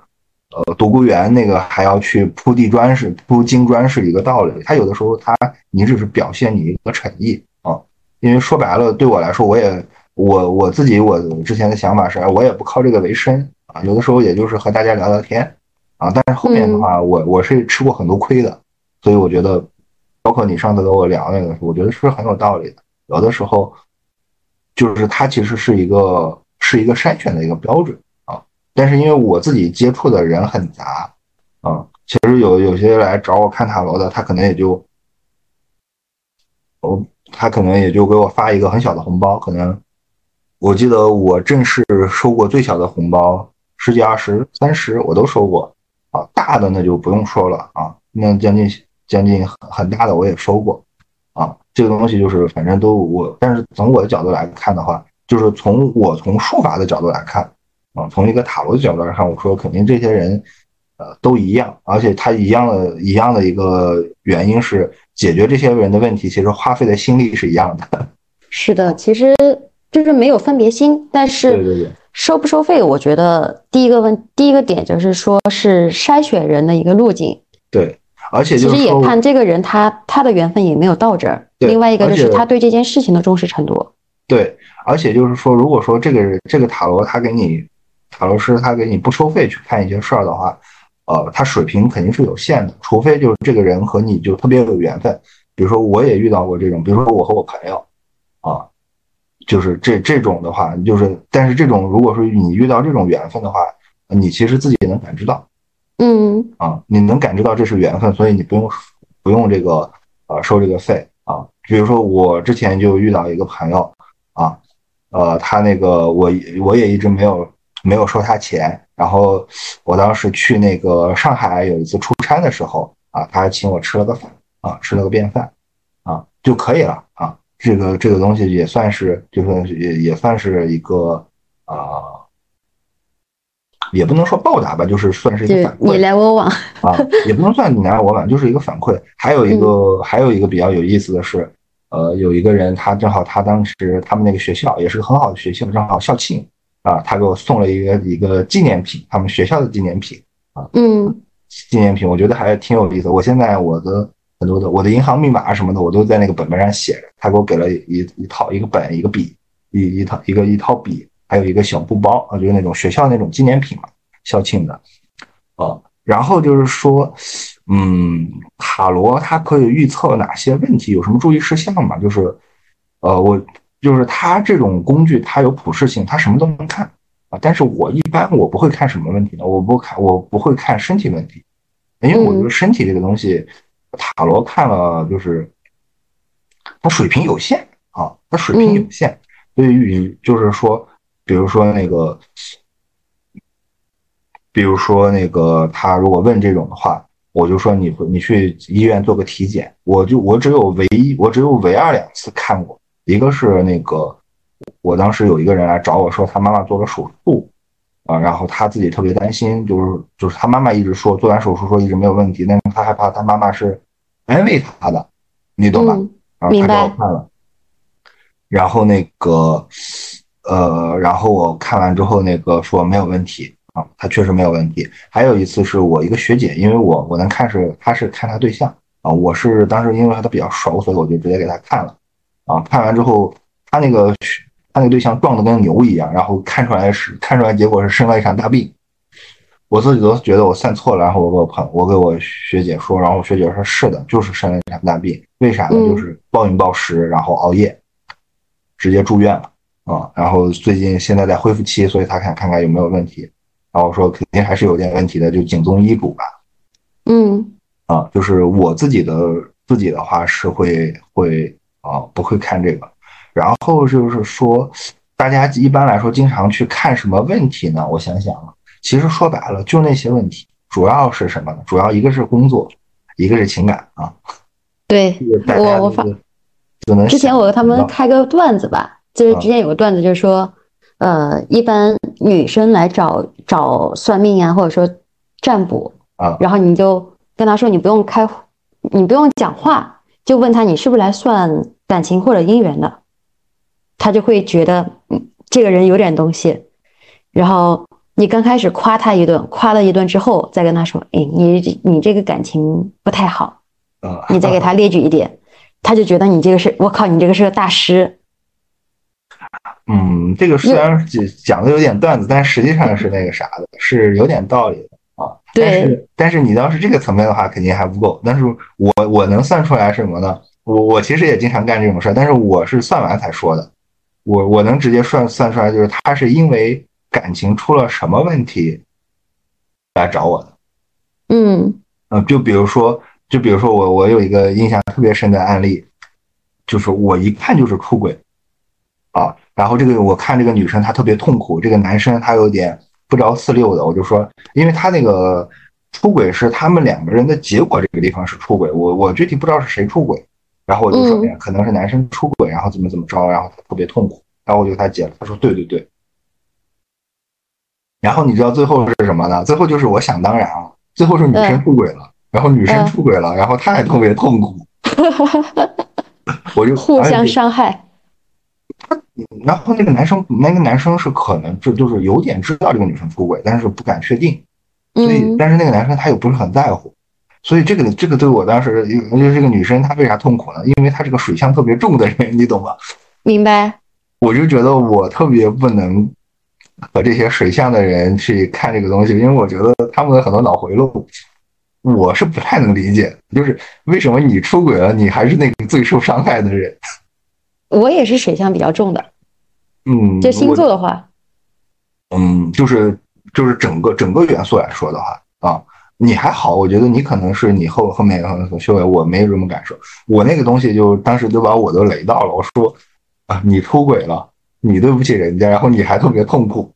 呃，独孤园那个还要去铺地砖是铺金砖是一个道理。他有的时候他你只是表现你一个诚意啊，因为说白了对我来说我也我我自己我之前的想法是，我也不靠这个为生啊，有的时候也就是和大家聊聊天啊。但是后面的话，我我是吃过很多亏的，所以我觉得，包括你上次跟我聊那个，我觉得是很有道理的。有的时候，就是它其实是一个是一个筛选的一个标准啊。但是因为我自己接触的人很杂啊，其实有有些来找我看塔罗的，他可能也就，我他可能也就给我发一个很小的红包，可能。我记得我正式收过最小的红包十几、二十、三十，我都收过啊。大的那就不用说了啊，那将近将近很很大的我也收过啊。这个东西就是反正都我，但是从我的角度来看的话，就是从我从术法的角度来看啊，从一个塔罗的角度来看，我说肯定这些人呃都一样，而且他一样的一样的一个原因是解决这些人的问题，其实花费的心力是一样的。*laughs* 是的，其实。就是没有分别心，但是收不收费，我觉得第一个问第一个点就是说是筛选人的一个路径。对，而且其实也看这个人他他的缘分也没有到这儿。另外一个就是他对这件事情的重视程度。对，而且就是说，如果说这个人这个塔罗他给你塔罗师他给你不收费去看一些事儿的话，呃，他水平肯定是有限的，除非就是这个人和你就特别有缘分。比如说我也遇到过这种，比如说我和我朋友啊。就是这这种的话，就是，但是这种如果说你遇到这种缘分的话，你其实自己也能感知到，嗯，啊，你能感知到这是缘分，所以你不用不用这个呃收这个费啊。比如说我之前就遇到一个朋友啊，呃，他那个我我也一直没有没有收他钱，然后我当时去那个上海有一次出差的时候啊，他还请我吃了个饭啊，吃了个便饭啊就可以了啊。这个这个东西也算是，就是也也算是一个啊，也不能说报答吧，就是算是一个反馈。你来我往啊，也不能算你来我往，就是一个反馈。还有一个还有一个比较有意思的是，呃，有一个人他正好他当时他们那个学校也是个很好的学校，正好校庆啊，他给我送了一个一个纪念品，他们学校的纪念品啊，嗯，纪念品我觉得还挺有意思。我现在我的。很多的我的银行密码什么的，我都在那个本本上写着。他给我给了一一套一个本一个笔一一套一个一套笔，还有一个小布包啊，就是那种学校那种纪念品嘛，校庆的啊。然后就是说，嗯，塔罗它可以预测哪些问题？有什么注意事项吗？就是，呃，我就是它这种工具，它有普适性，它什么都能看啊。但是我一般我不会看什么问题呢？我不看，我不会看身体问题，因为我觉得身体这个东西。塔罗看了，就是他水平有限啊，他水平有限。对于就是说，比如说那个，比如说那个，他如果问这种的话，我就说你你去医院做个体检。我就我只有唯一，我只有唯二两次看过，一个是那个，我当时有一个人来找我说他妈妈做了手术。啊，然后他自己特别担心，就是就是他妈妈一直说做完手术说一直没有问题，但是他害怕他妈妈是安慰他的，你懂吧？明白。看了，然后那个呃，然后我看完之后那个说没有问题啊，他确实没有问题。还有一次是我一个学姐，因为我我能看是她是看她对象啊，我是当时因为和他比较熟，所以我就直接给她看了啊。看完之后，她那个。她那个对象壮的跟牛一样，然后看出来是看出来，结果是生了一场大病。我自己都觉得我算错了，然后我给我朋我给我学姐说，然后我学姐说是的，就是生了一场大病。为啥呢？就是暴饮暴食，然后熬夜，直接住院了啊。然后最近现在在恢复期，所以他想看看有没有问题。然后我说肯定还是有点问题的，就谨遵医嘱吧。嗯，啊，就是我自己的自己的话是会会啊不会看这个。然后就是说，大家一般来说经常去看什么问题呢？我想想啊，其实说白了就那些问题，主要是什么呢？主要一个是工作，一个是情感啊。对，我我发，之前我和他们开个段子吧，就是之前有个段子，就是说，呃，一般女生来找找算命啊，或者说占卜啊，然后你就跟他说，你不用开，你不用讲话，就问他你是不是来算感情或者姻缘的。他就会觉得，嗯，这个人有点东西。然后你刚开始夸他一顿，夸了一顿之后，再跟他说，哎，你你这个感情不太好，你再给他列举一点，他就觉得你这个是，我靠，你这个是个大师。嗯，这个虽然讲讲的有点段子，但实际上是那个啥的，是有点道理的啊。但是但是你要是这个层面的话，肯定还不够。但是我我能算出来什么呢？我我其实也经常干这种事儿，但是我是算完才说的。我我能直接算算出来，就是他是因为感情出了什么问题来找我的。嗯嗯，就比如说，就比如说我我有一个印象特别深的案例，就是我一看就是出轨啊。然后这个我看这个女生她特别痛苦，这个男生他有点不着四六的，我就说，因为他那个出轨是他们两个人的结果，这个地方是出轨，我我具体不知道是谁出轨。然后我就说，可能是男生出轨，然后怎么怎么着，然后他特别痛苦。然后我就给他解了，他说对对对。然后你知道最后是什么呢？最后就是我想当然了，最后是女生出轨了，然后女生出轨了，然后他还特别痛苦。*laughs* 我就互相伤害。然后那个男生，那个男生是可能就就是有点知道这个女生出轨，但是不敢确定。所以，但是那个男生他又不是很在乎。所以这个这个对我当时，尤其是这个女生，她为啥痛苦呢？因为她是个水象特别重的人，你懂吗？明白。我就觉得我特别不能和这些水象的人去看这个东西，因为我觉得他们的很多脑回路，我是不太能理解。就是为什么你出轨了，你还是那个最受伤害的人？*laughs* 我也是水象比较重的。嗯，就星座的话，嗯，就是就是整个整个元素来说的话啊。你还好，我觉得你可能是你后后面有修为，我没有这么感受。我那个东西就当时就把我都雷到了。我说啊，你出轨了，你对不起人家，然后你还特别痛苦。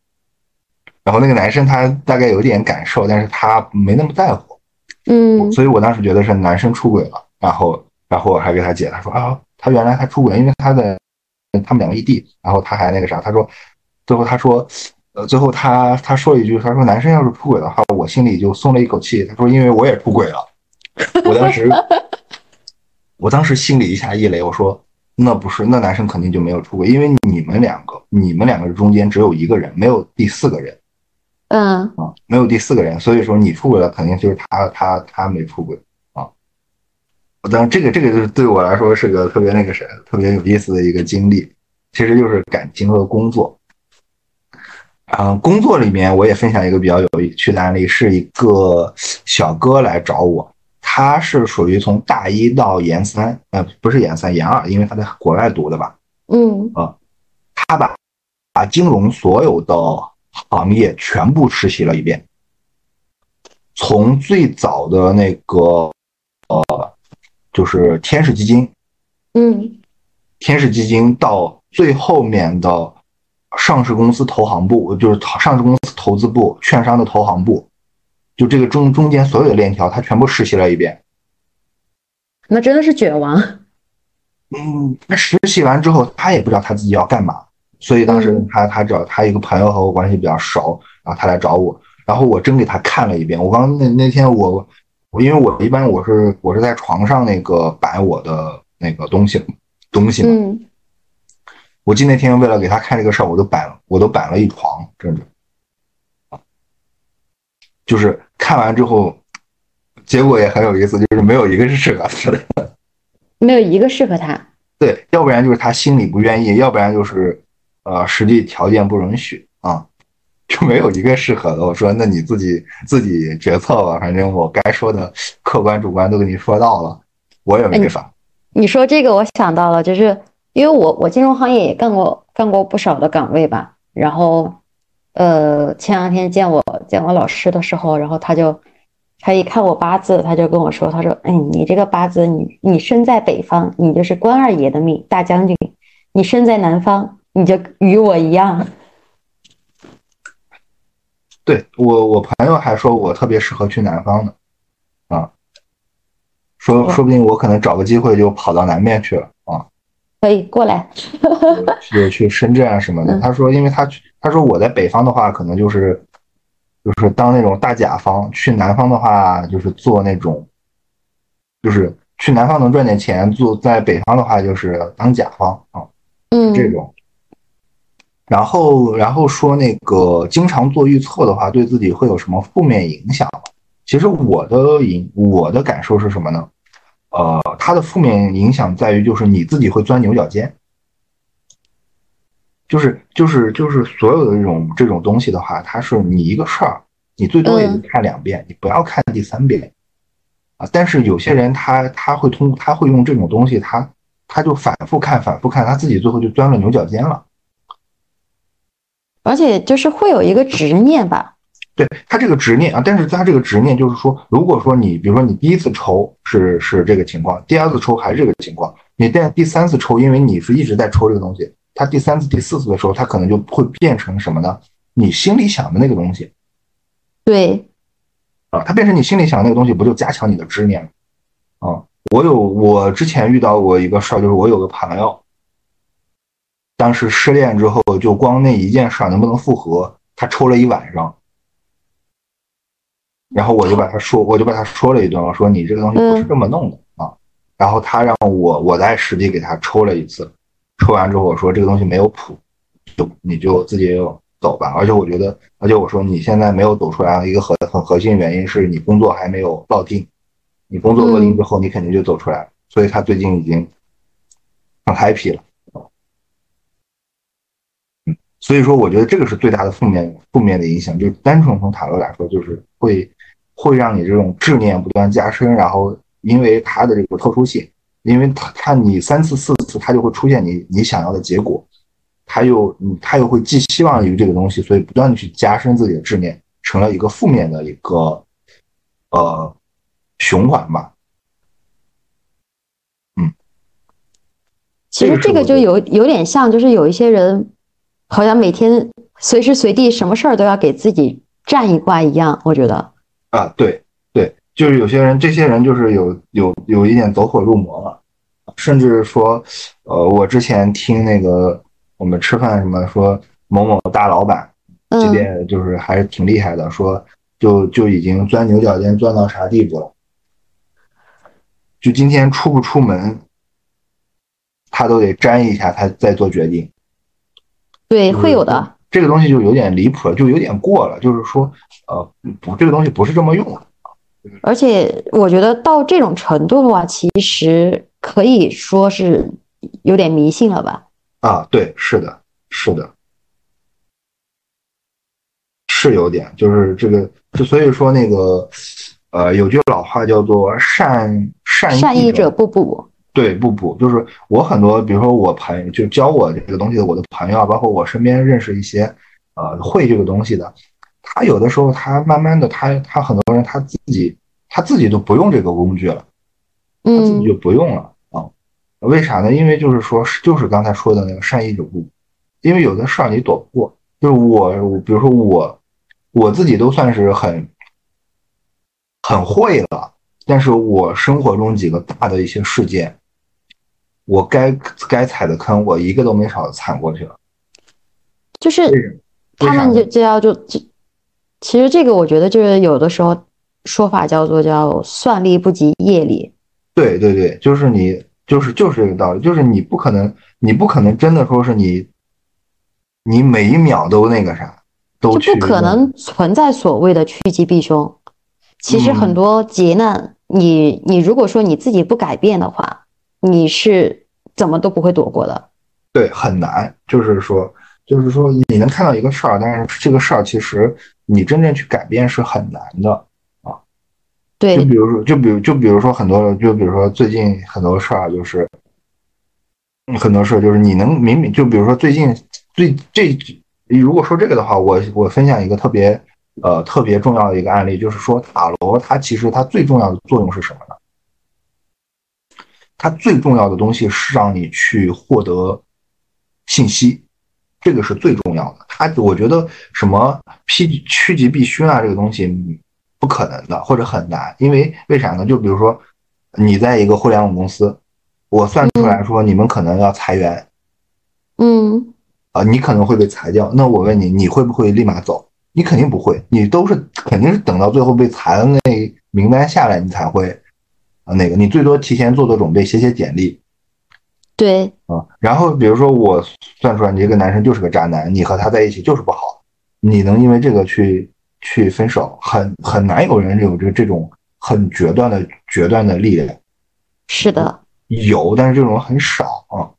然后那个男生他大概有点感受，但是他没那么在乎。嗯，所以我当时觉得是男生出轨了。然后，然后我还给他解，他说啊，他原来他出轨，因为他的他们两个异地。然后他还那个啥，他说最后他说。呃，最后他他说了一句，他说男生要是出轨的话，我心里就松了一口气。他说因为我也出轨了，我当时 *laughs* 我当时心里一下一雷，我说那不是，那男生肯定就没有出轨，因为你们两个，你们两个中间只有一个人，没有第四个人，嗯啊，没有第四个人，所以说你出轨了，肯定就是他他他没出轨啊。当然这个这个就是对我来说是个特别那个谁，特别有意思的一个经历，其实就是感情和工作。嗯，工作里面我也分享一个比较有趣的案例，是一个小哥来找我，他是属于从大一到研三，呃，不是研三，研二，因为他在国外读的吧？嗯，呃，他把把金融所有的行业全部实习了一遍，从最早的那个呃，就是天使基金，嗯，天使基金到最后面的。上市公司投行部就是上市公司投资部、券商的投行部，就这个中中间所有的链条，他全部实习了一遍。那真的是卷王。嗯，那实习完之后，他也不知道他自己要干嘛，所以当时他他找他一个朋友和我关系比较熟，然后他来找我，然后我真给他看了一遍。我刚那那天我我因为我一般我是我是在床上那个摆我的那个东西东西嘛。我记那天为了给他看这个事儿，我都摆了，我都摆了一床，真的，就是看完之后，结果也很有意思，就是没有一个是适合他的，*laughs* 没有一个适合他。对，要不然就是他心里不愿意，要不然就是呃实际条件不允许啊，就没有一个适合的。我说那你自己自己决策吧，反正我该说的客观主观都给你说到了，我也没法。你说这个，我想到了，就是。因为我我金融行业也干过干过不少的岗位吧，然后，呃，前两天见我见我老师的时候，然后他就他一看我八字，他就跟我说，他说，哎，你这个八字，你你身在北方，你就是关二爷的命，大将军；你身在南方，你就与我一样。*laughs* 对我我朋友还说我特别适合去南方呢，啊，说说不定我可能找个机会就跑到南面去了啊。可以过来，有去深圳啊什么的。他说，因为他他说我在北方的话，可能就是就是当那种大甲方；去南方的话，就是做那种，就是去南方能赚点钱，做在北方的话就是当甲方啊，嗯，这种。然后然后说那个经常做预测的话，对自己会有什么负面影响吗？其实我的影我的感受是什么呢？呃，它的负面影响在于，就是你自己会钻牛角尖，就是就是就是所有的这种这种东西的话，它是你一个事儿，你最多也就看两遍，你不要看第三遍啊。但是有些人他他会通他会用这种东西，他他就反复看反复看，他自己最后就钻了牛角尖了。而且就是会有一个执念吧。对他这个执念啊，但是他这个执念就是说，如果说你比如说你第一次抽是是这个情况，第二次抽还是这个情况，你在第三次抽，因为你是一直在抽这个东西，他第三次、第四次的时候，他可能就会变成什么呢？你心里想的那个东西，对，啊，他变成你心里想的那个东西，不就加强你的执念吗？啊，我有我之前遇到过一个事儿，就是我有个朋友，当时失恋之后，就光那一件事儿能不能复合，他抽了一晚上。然后我就把他说，我就把他说了一顿，我说你这个东西不是这么弄的啊。然后他让我我在实地给他抽了一次，抽完之后我说这个东西没有谱，就你就自己走吧。而且我觉得，而且我说你现在没有走出来，一个核很核心原因是你工作还没有落定，你工作落定之后你肯定就走出来了。所以他最近已经很 happy 了。所以说我觉得这个是最大的负面负面的影响，就是单纯从塔罗来说，就是会。会让你这种执念不断加深，然后因为它的这个特殊性，因为他看你三次四次他就会出现你你想要的结果，他又他又会寄希望于这个东西，所以不断的去加深自己的执念，成了一个负面的一个呃循环吧。嗯，其实这个就有有点像，就是有一些人好像每天随时随地什么事儿都要给自己占一卦一样，我觉得。啊，对对，就是有些人，这些人就是有有有一点走火入魔了，甚至说，呃，我之前听那个我们吃饭什么说某某大老板这边就是还是挺厉害的，说就就已经钻牛角尖钻到啥地步了，就今天出不出门，他都得粘一下，他再做决定。对，会有的。这个东西就有点离谱了，就有点过了。就是说，呃，不，这个东西不是这么用的。而且我觉得到这种程度的话，其实可以说是有点迷信了吧？啊，对，是的，是的，是有点。就是这个，就所以说那个，呃，有句老话叫做“善善善意者不补”。对，不补就是我很多，比如说我朋友就教我这个东西的，我的朋友啊，包括我身边认识一些，呃，会这个东西的，他有的时候他慢慢的，他他很多人他自己他自己都不用这个工具了，他自己就不用了啊？为啥呢？因为就是说，就是刚才说的那个善意者不，因为有的事儿你躲不过，就是我，比如说我我自己都算是很很会了，但是我生活中几个大的一些事件。我该该踩的坑，我一个都没少踩过去了。就是他们就就要就就，其实这个我觉得就是有的时候说法叫做叫算力不及业力。对对对，就是你就是就是这个道理，就是你不可能你不可能真的说是你，你每一秒都那个啥，都不可能存在所谓的趋吉避凶。其实很多劫难，你你如果说你自己不改变的话。你是怎么都不会躲过的，对，很难。就是说，就是说，你能看到一个事儿，但是这个事儿其实你真正去改变是很难的啊。对，就比如说，就比如，就比如说很多，就比如说最近很多事儿，就是很多事儿，就是你能明明，就比如说最近最这，如果说这个的话，我我分享一个特别呃特别重要的一个案例，就是说塔罗它其实它最重要的作用是什么呢？它最重要的东西是让你去获得信息，这个是最重要的。它我觉得什么趋趋吉避凶啊，这个东西不可能的，或者很难。因为为啥呢？就比如说你在一个互联网公司，我算出来说你们可能要裁员，嗯，啊，你可能会被裁掉。那我问你，你会不会立马走？你肯定不会，你都是肯定是等到最后被裁的那名单下来，你才会啊。那个，你最多提前做做准备，写写简历。对，啊，然后比如说我算出来你这个男生就是个渣男，你和他在一起就是不好，你能因为这个去去分手，很很难有人有这这种很决断的决断的力量。是的，有，但是这种很少啊。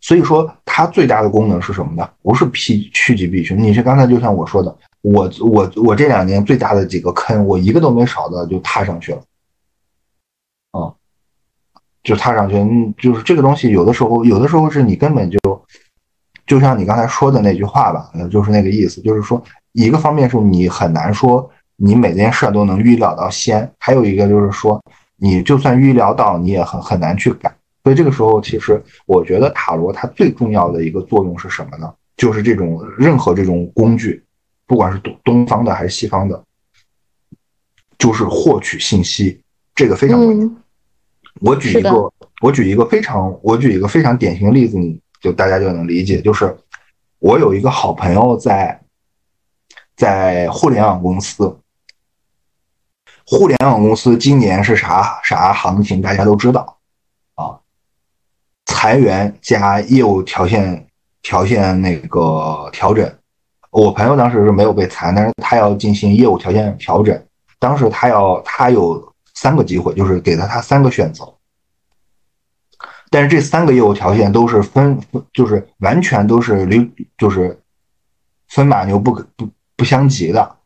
所以说它最大的功能是什么呢？不是避趋吉避凶。你是刚才就像我说的，我我我这两年最大的几个坑，我一个都没少的就踏上去了，啊，就踏上去，就是这个东西，有的时候有的时候是你根本就，就像你刚才说的那句话吧，就是那个意思，就是说一个方面是你很难说你每件事都能预料到先，还有一个就是说。你就算预料到，你也很很难去改。所以这个时候，其实我觉得塔罗它最重要的一个作用是什么呢？就是这种任何这种工具，不管是东东方的还是西方的，就是获取信息，这个非常关键。我举一个，我举一个非常，我举一个非常典型的例子，你就大家就能理解。就是我有一个好朋友在在互联网公司。互联网公司今年是啥啥行情？大家都知道，啊，裁员加业务条件条件那个调整。我朋友当时是没有被裁，但是他要进行业务条件调整。当时他要他有三个机会，就是给了他三个选择，但是这三个业务条件都是分，就是完全都是离，就是分马牛不不不相及的，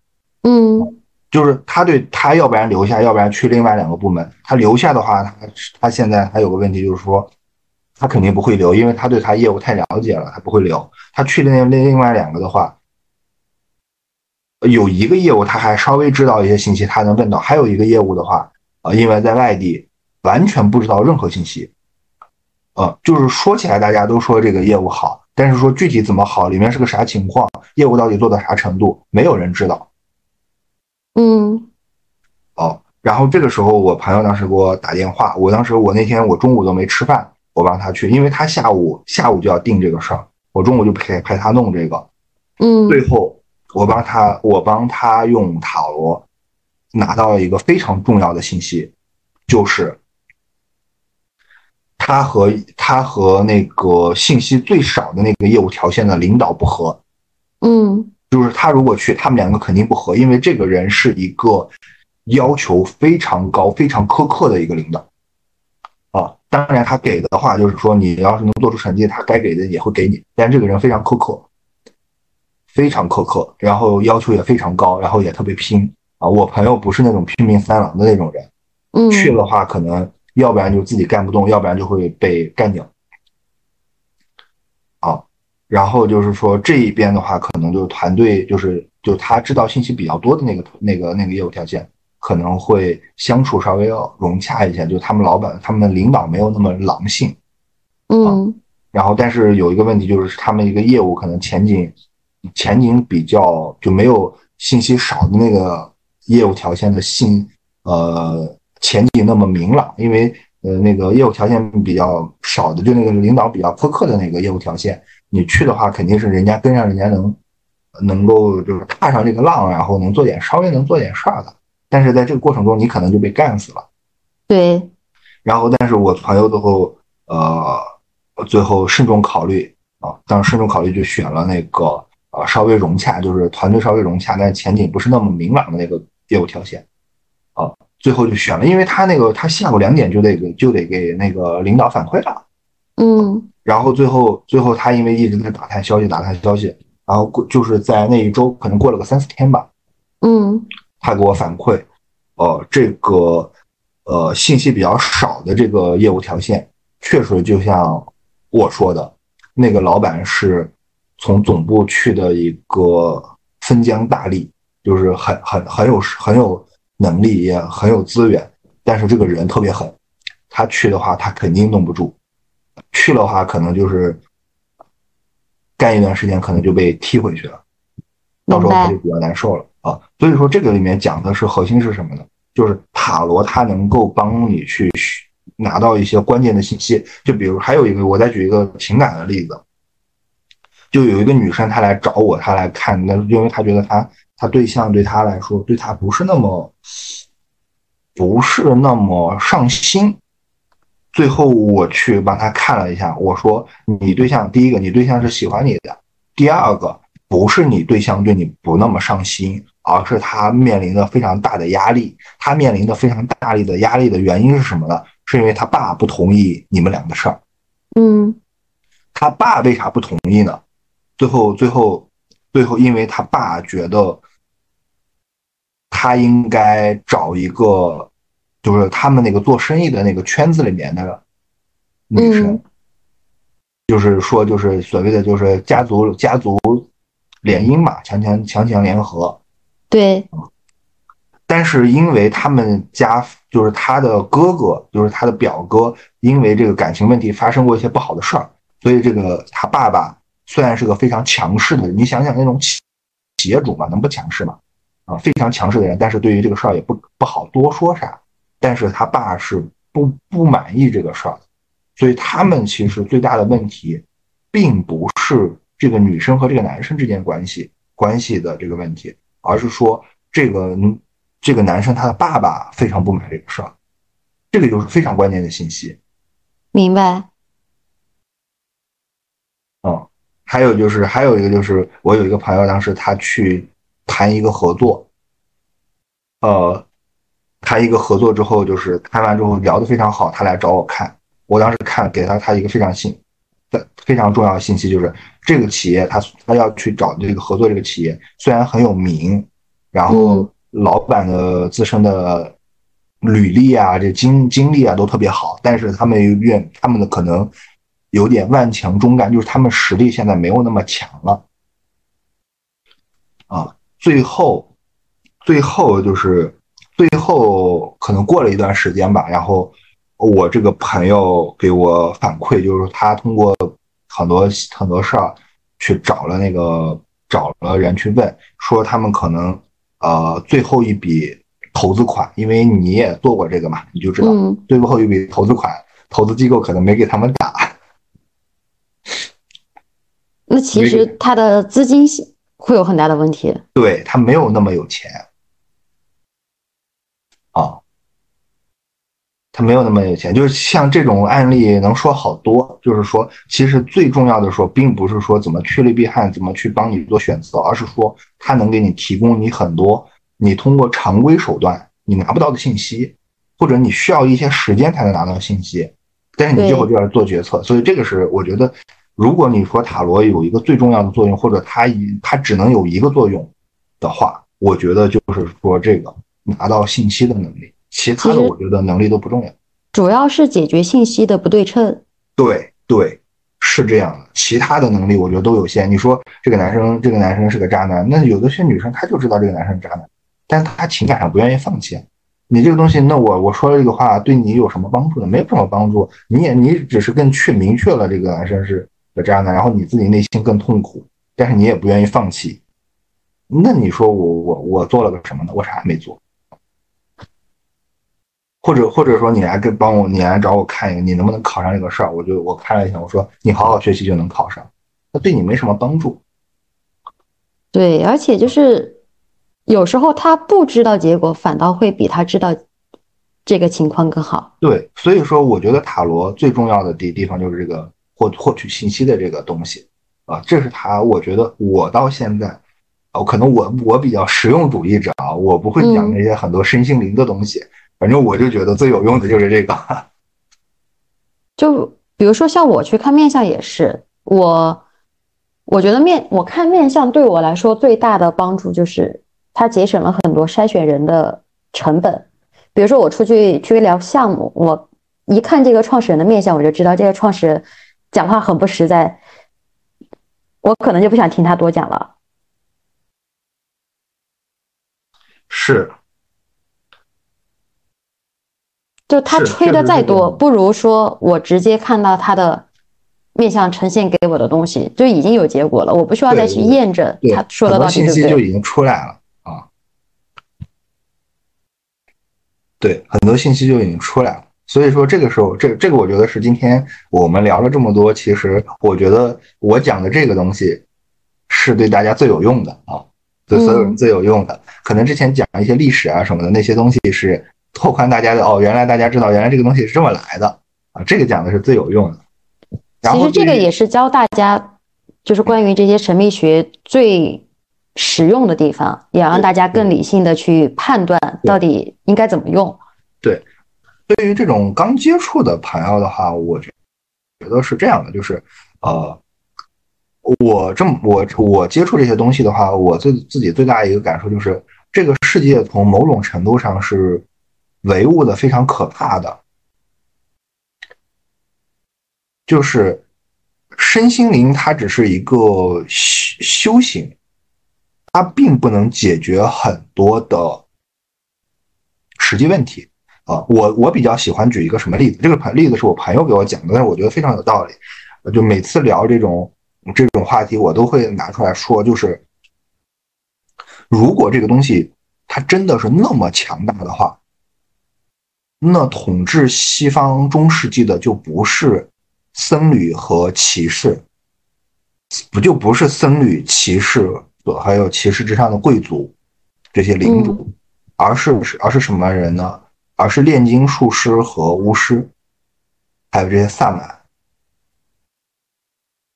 嗯。就是他对他要不然留下，要不然去另外两个部门。他留下的话，他他现在还有个问题，就是说他肯定不会留，因为他对他业务太了解了，他不会留。他去另另另外两个的话，有一个业务他还稍微知道一些信息，他能问到；还有一个业务的话，呃，因为在外地，完全不知道任何信息。呃，就是说起来大家都说这个业务好，但是说具体怎么好，里面是个啥情况，业务到底做到啥程度，没有人知道。嗯，哦，然后这个时候我朋友当时给我打电话，我当时我那天我中午都没吃饭，我帮他去，因为他下午下午就要定这个事儿，我中午就陪陪他弄这个，嗯，最后我帮他我帮他用塔罗拿到了一个非常重要的信息，就是他和他和那个信息最少的那个业务条线的领导不合，嗯。就是他如果去，他们两个肯定不合，因为这个人是一个要求非常高、非常苛刻的一个领导啊。当然，他给的话就是说，你要是能做出成绩，他该给的也会给你。但这个人非常苛刻，非常苛刻，然后要求也非常高，然后也特别拼啊。我朋友不是那种拼命三郎的那种人，嗯，去的话可能要不然就自己干不动，要不然就会被干掉。啊然后就是说这一边的话，可能就是团队，就是就他知道信息比较多的那个那个那个业务条件，可能会相处稍微要融洽一些。就他们老板、他们领导没有那么狼性，嗯。然后，但是有一个问题就是，他们一个业务可能前景前景比较就没有信息少的那个业务条件的信呃前景那么明朗，因为呃那个业务条件比较少的，就那个领导比较苛刻的那个业务条件。你去的话，肯定是人家跟上，人家能能够就是踏上这个浪，然后能做点稍微能做点事儿的。但是在这个过程中，你可能就被干死了。对。然后，但是我朋友最后呃，最后慎重考虑啊，当时慎重考虑就选了那个啊稍微融洽，就是团队稍微融洽，但是前景不是那么明朗的那个业务条线啊。最后就选了，因为他那个他下午两点就得给就得给那个领导反馈了。嗯。然后最后，最后他因为一直在打探消息，打探消息，然后过就是在那一周，可能过了个三四天吧，嗯，他给我反馈，呃，这个呃信息比较少的这个业务条线，确实就像我说的，那个老板是从总部去的一个分疆大吏，就是很很很有很有能力，也很有资源，但是这个人特别狠，他去的话，他肯定弄不住。去的话，可能就是干一段时间，可能就被踢回去了，到时候他就比较难受了啊。所以说，这个里面讲的是核心是什么呢？就是塔罗它能够帮你去拿到一些关键的信息。就比如还有一个，我再举一个情感的例子，就有一个女生她来找我，她来看，那因为她觉得她她对象对他来说，对他不是那么不是那么上心。最后我去帮他看了一下，我说你对象第一个，你对象是喜欢你的；第二个，不是你对象对你不那么上心，而是他面临的非常大的压力。他面临的非常大力的压力的原因是什么呢？是因为他爸不同意你们俩的事儿。嗯，他爸为啥不同意呢？最后，最后，最后，因为他爸觉得他应该找一个，就是他们那个做生意的那个圈子里面的女生，就是说，就是所谓的就是家族家族联姻嘛，强强强强联合。对。但是因为他们家就是他的哥哥，就是他的表哥，因为这个感情问题发生过一些不好的事儿，所以这个他爸爸虽然是个非常强势的人，你想想那种企企业主嘛，能不强势吗？啊，非常强势的人，但是对于这个事儿也不不好多说啥。但是他爸是不不满意这个事儿，所以他们其实最大的问题，并不是这个女生和这个男生之间关系关系的这个问题，而是说这个。这个男生他的爸爸非常不满这个事儿，这个就是非常关键的信息。明白。嗯，还有就是还有一个就是，我有一个朋友，当时他去谈一个合作，呃，谈一个合作之后，就是谈完之后聊得非常好，他来找我看，我当时看给他他一个非常信的非常重要的信息，就是这个企业他他要去找这个合作这个企业，虽然很有名，然后。老板的自身的履历啊，这经经历啊都特别好，但是他们愿他们的可能有点万强中干，就是他们实力现在没有那么强了啊。最后，最后就是最后可能过了一段时间吧，然后我这个朋友给我反馈，就是他通过很多很多事儿去找了那个找了人去问，说他们可能。呃，最后一笔投资款，因为你也做过这个嘛，你就知道，最后一笔投资款，投资机构可能没给他们打。那其实他的资金会有很大的问题。对他没有那么有钱啊，他没有那么有钱。就是像这种案例能说好多，就是说，其实最重要的说，并不是说怎么趋利避害，怎么去帮你做选择，而是说。他能给你提供你很多你通过常规手段你拿不到的信息，或者你需要一些时间才能拿到信息，但是你最后就要做决策。所以这个是我觉得，如果你说塔罗有一个最重要的作用，或者它一它只能有一个作用的话，我觉得就是说这个拿到信息的能力，其他的我觉得能力都不重要，主要是解决信息的不对称。对对。是这样的，其他的能力我觉得都有限。你说这个男生，这个男生是个渣男，那有的些女生她就知道这个男生渣男，但是她情感上不愿意放弃。你这个东西，那我我说了这个话对你有什么帮助呢？没有什么帮助。你也你只是更确明确了这个男生是个渣男，然后你自己内心更痛苦，但是你也不愿意放弃。那你说我我我做了个什么呢？我啥也没做。或者或者说你来跟帮我，你来找我看一个，你能不能考上这个事儿？我就我看了一下，我说你好好学习就能考上，那对你没什么帮助。对，而且就是有时候他不知道结果，反倒会比他知道这个情况更好。对，所以说我觉得塔罗最重要的地地方就是这个获获取信息的这个东西啊，这是他，我觉得我到现在，哦，可能我我比较实用主义者啊，我不会讲那些很多身心灵的东西。反正我就觉得最有用的就是这个，*laughs* 就比如说像我去看面相也是，我我觉得面我看面相对我来说最大的帮助就是它节省了很多筛选人的成本。比如说我出去去聊项目，我一看这个创始人的面相，我就知道这个创始人讲话很不实在，我可能就不想听他多讲了。是。就他吹的再多，不如说我直接看到他的面相呈现给我的东西，就已经有结果了，我不需要再去验证他说的到底对不对。信息就已经出来了啊，对，很多信息就已经出来了。所以说这个时候，这这个我觉得是今天我们聊了这么多，其实我觉得我讲的这个东西是对大家最有用的啊，对所有人最有用的。可能之前讲一些历史啊什么的那些东西是。拓宽大家的哦，原来大家知道，原来这个东西是这么来的啊，这个讲的是最有用的。其实这个也是教大家，就是关于这些神秘学最实用的地方，也让大家更理性的去判断到底应该怎么用。对，对对于这种刚接触的朋友的话，我觉觉得是这样的，就是呃，我这么我我接触这些东西的话，我自自己最大的一个感受就是，这个世界从某种程度上是唯物的，非常可怕的，就是身心灵它只是一个修修行，它并不能解决很多的实际问题。啊，我我比较喜欢举一个什么例子？这个朋例子是我朋友给我讲的，但是我觉得非常有道理。就每次聊这种这种话题，我都会拿出来说，就是如果这个东西它真的是那么强大的话，那统治西方中世纪的就不是僧侣和骑士，不就不是僧侣、骑士还有骑士之上的贵族这些领主，而是而是什么人呢？而是炼金术师和巫师，还有这些萨满，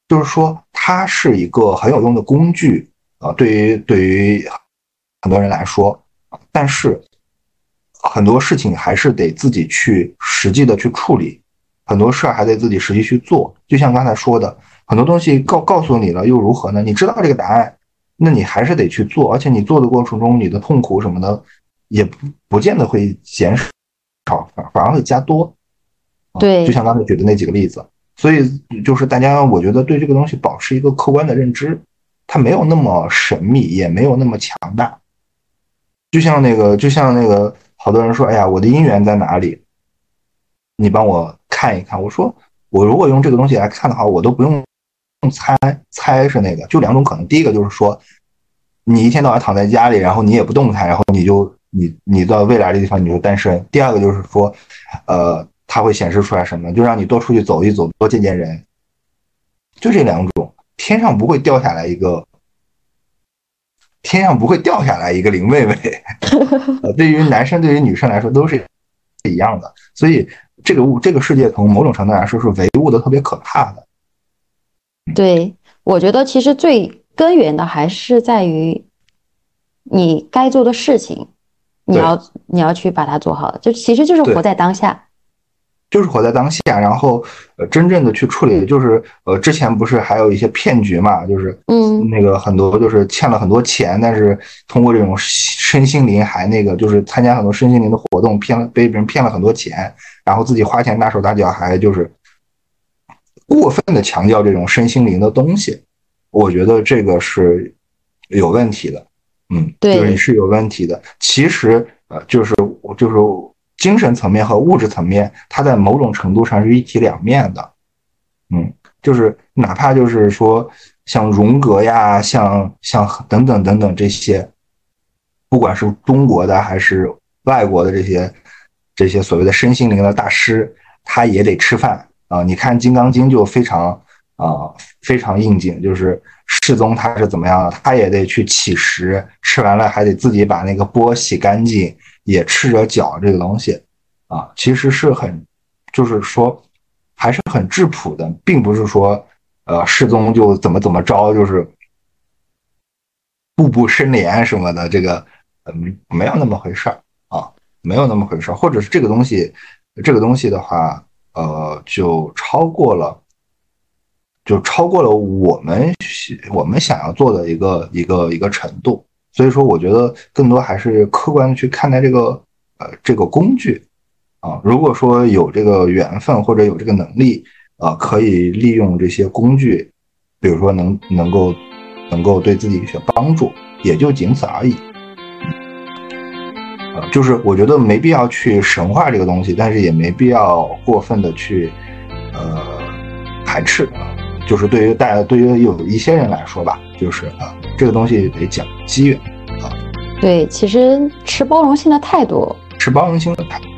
就是说，它是一个很有用的工具啊。对于对于很多人来说，但是很多事情还是得自己去实际的去处理，很多事儿还得自己实际去做。就像刚才说的，很多东西告告诉你了又如何呢？你知道这个答案，那你还是得去做，而且你做的过程中，你的痛苦什么的。也不不见得会减少，反反而会加多。对，就像刚才举的那几个例子，所以就是大家，我觉得对这个东西保持一个客观的认知，它没有那么神秘，也没有那么强大。就像那个，就像那个，好多人说：“哎呀，我的姻缘在哪里？你帮我看一看。”我说：“我如果用这个东西来看的话，我都不用猜，猜是那个，就两种可能。第一个就是说，你一天到晚躺在家里，然后你也不动弹，然后你就。”你你到未来的地方你就单身。第二个就是说，呃，它会显示出来什么？就让你多出去走一走，多见见人。就这两种，天上不会掉下来一个，天上不会掉下来一个林妹妹。对于男生，对于女生来说都是一样的。所以这个物，这个世界从某种程度来说是唯物的，特别可怕的。对，我觉得其实最根源的还是在于你该做的事情。你要你要去把它做好，就其实就是活在当下，就是活在当下，然后呃，真正的去处理，就是呃，之前不是还有一些骗局嘛，就是嗯，那个很多就是欠了很多钱，但是通过这种身心灵还那个就是参加很多身心灵的活动，骗了被别人骗了很多钱，然后自己花钱大手大脚，还就是过分的强调这种身心灵的东西，我觉得这个是有问题的。嗯，对，就是是有问题的。其实，呃，就是就是精神层面和物质层面，它在某种程度上是一体两面的。嗯，就是哪怕就是说像荣格呀，像像等等等等这些，不管是中国的还是外国的这些这些所谓的身心灵的大师，他也得吃饭啊。你看《金刚经》就非常啊非常应景，就是。世宗他是怎么样的？他也得去乞食，吃完了还得自己把那个钵洗干净，也赤着脚。这个东西啊，其实是很，就是说还是很质朴的，并不是说呃世宗就怎么怎么着，就是步步生莲什么的。这个嗯，没有那么回事儿啊，没有那么回事儿。或者是这个东西，这个东西的话，呃，就超过了。就超过了我们我们想要做的一个一个一个程度，所以说我觉得更多还是客观的去看待这个呃这个工具啊，如果说有这个缘分或者有这个能力啊，可以利用这些工具，比如说能能够能够对自己有些帮助，也就仅此而已。呃，就是我觉得没必要去神化这个东西，但是也没必要过分的去呃排斥啊。就是对于大家对于有一些人来说吧，就是啊，这个东西得讲机缘啊。对，其实持包容性的态度，持包容性的态。度。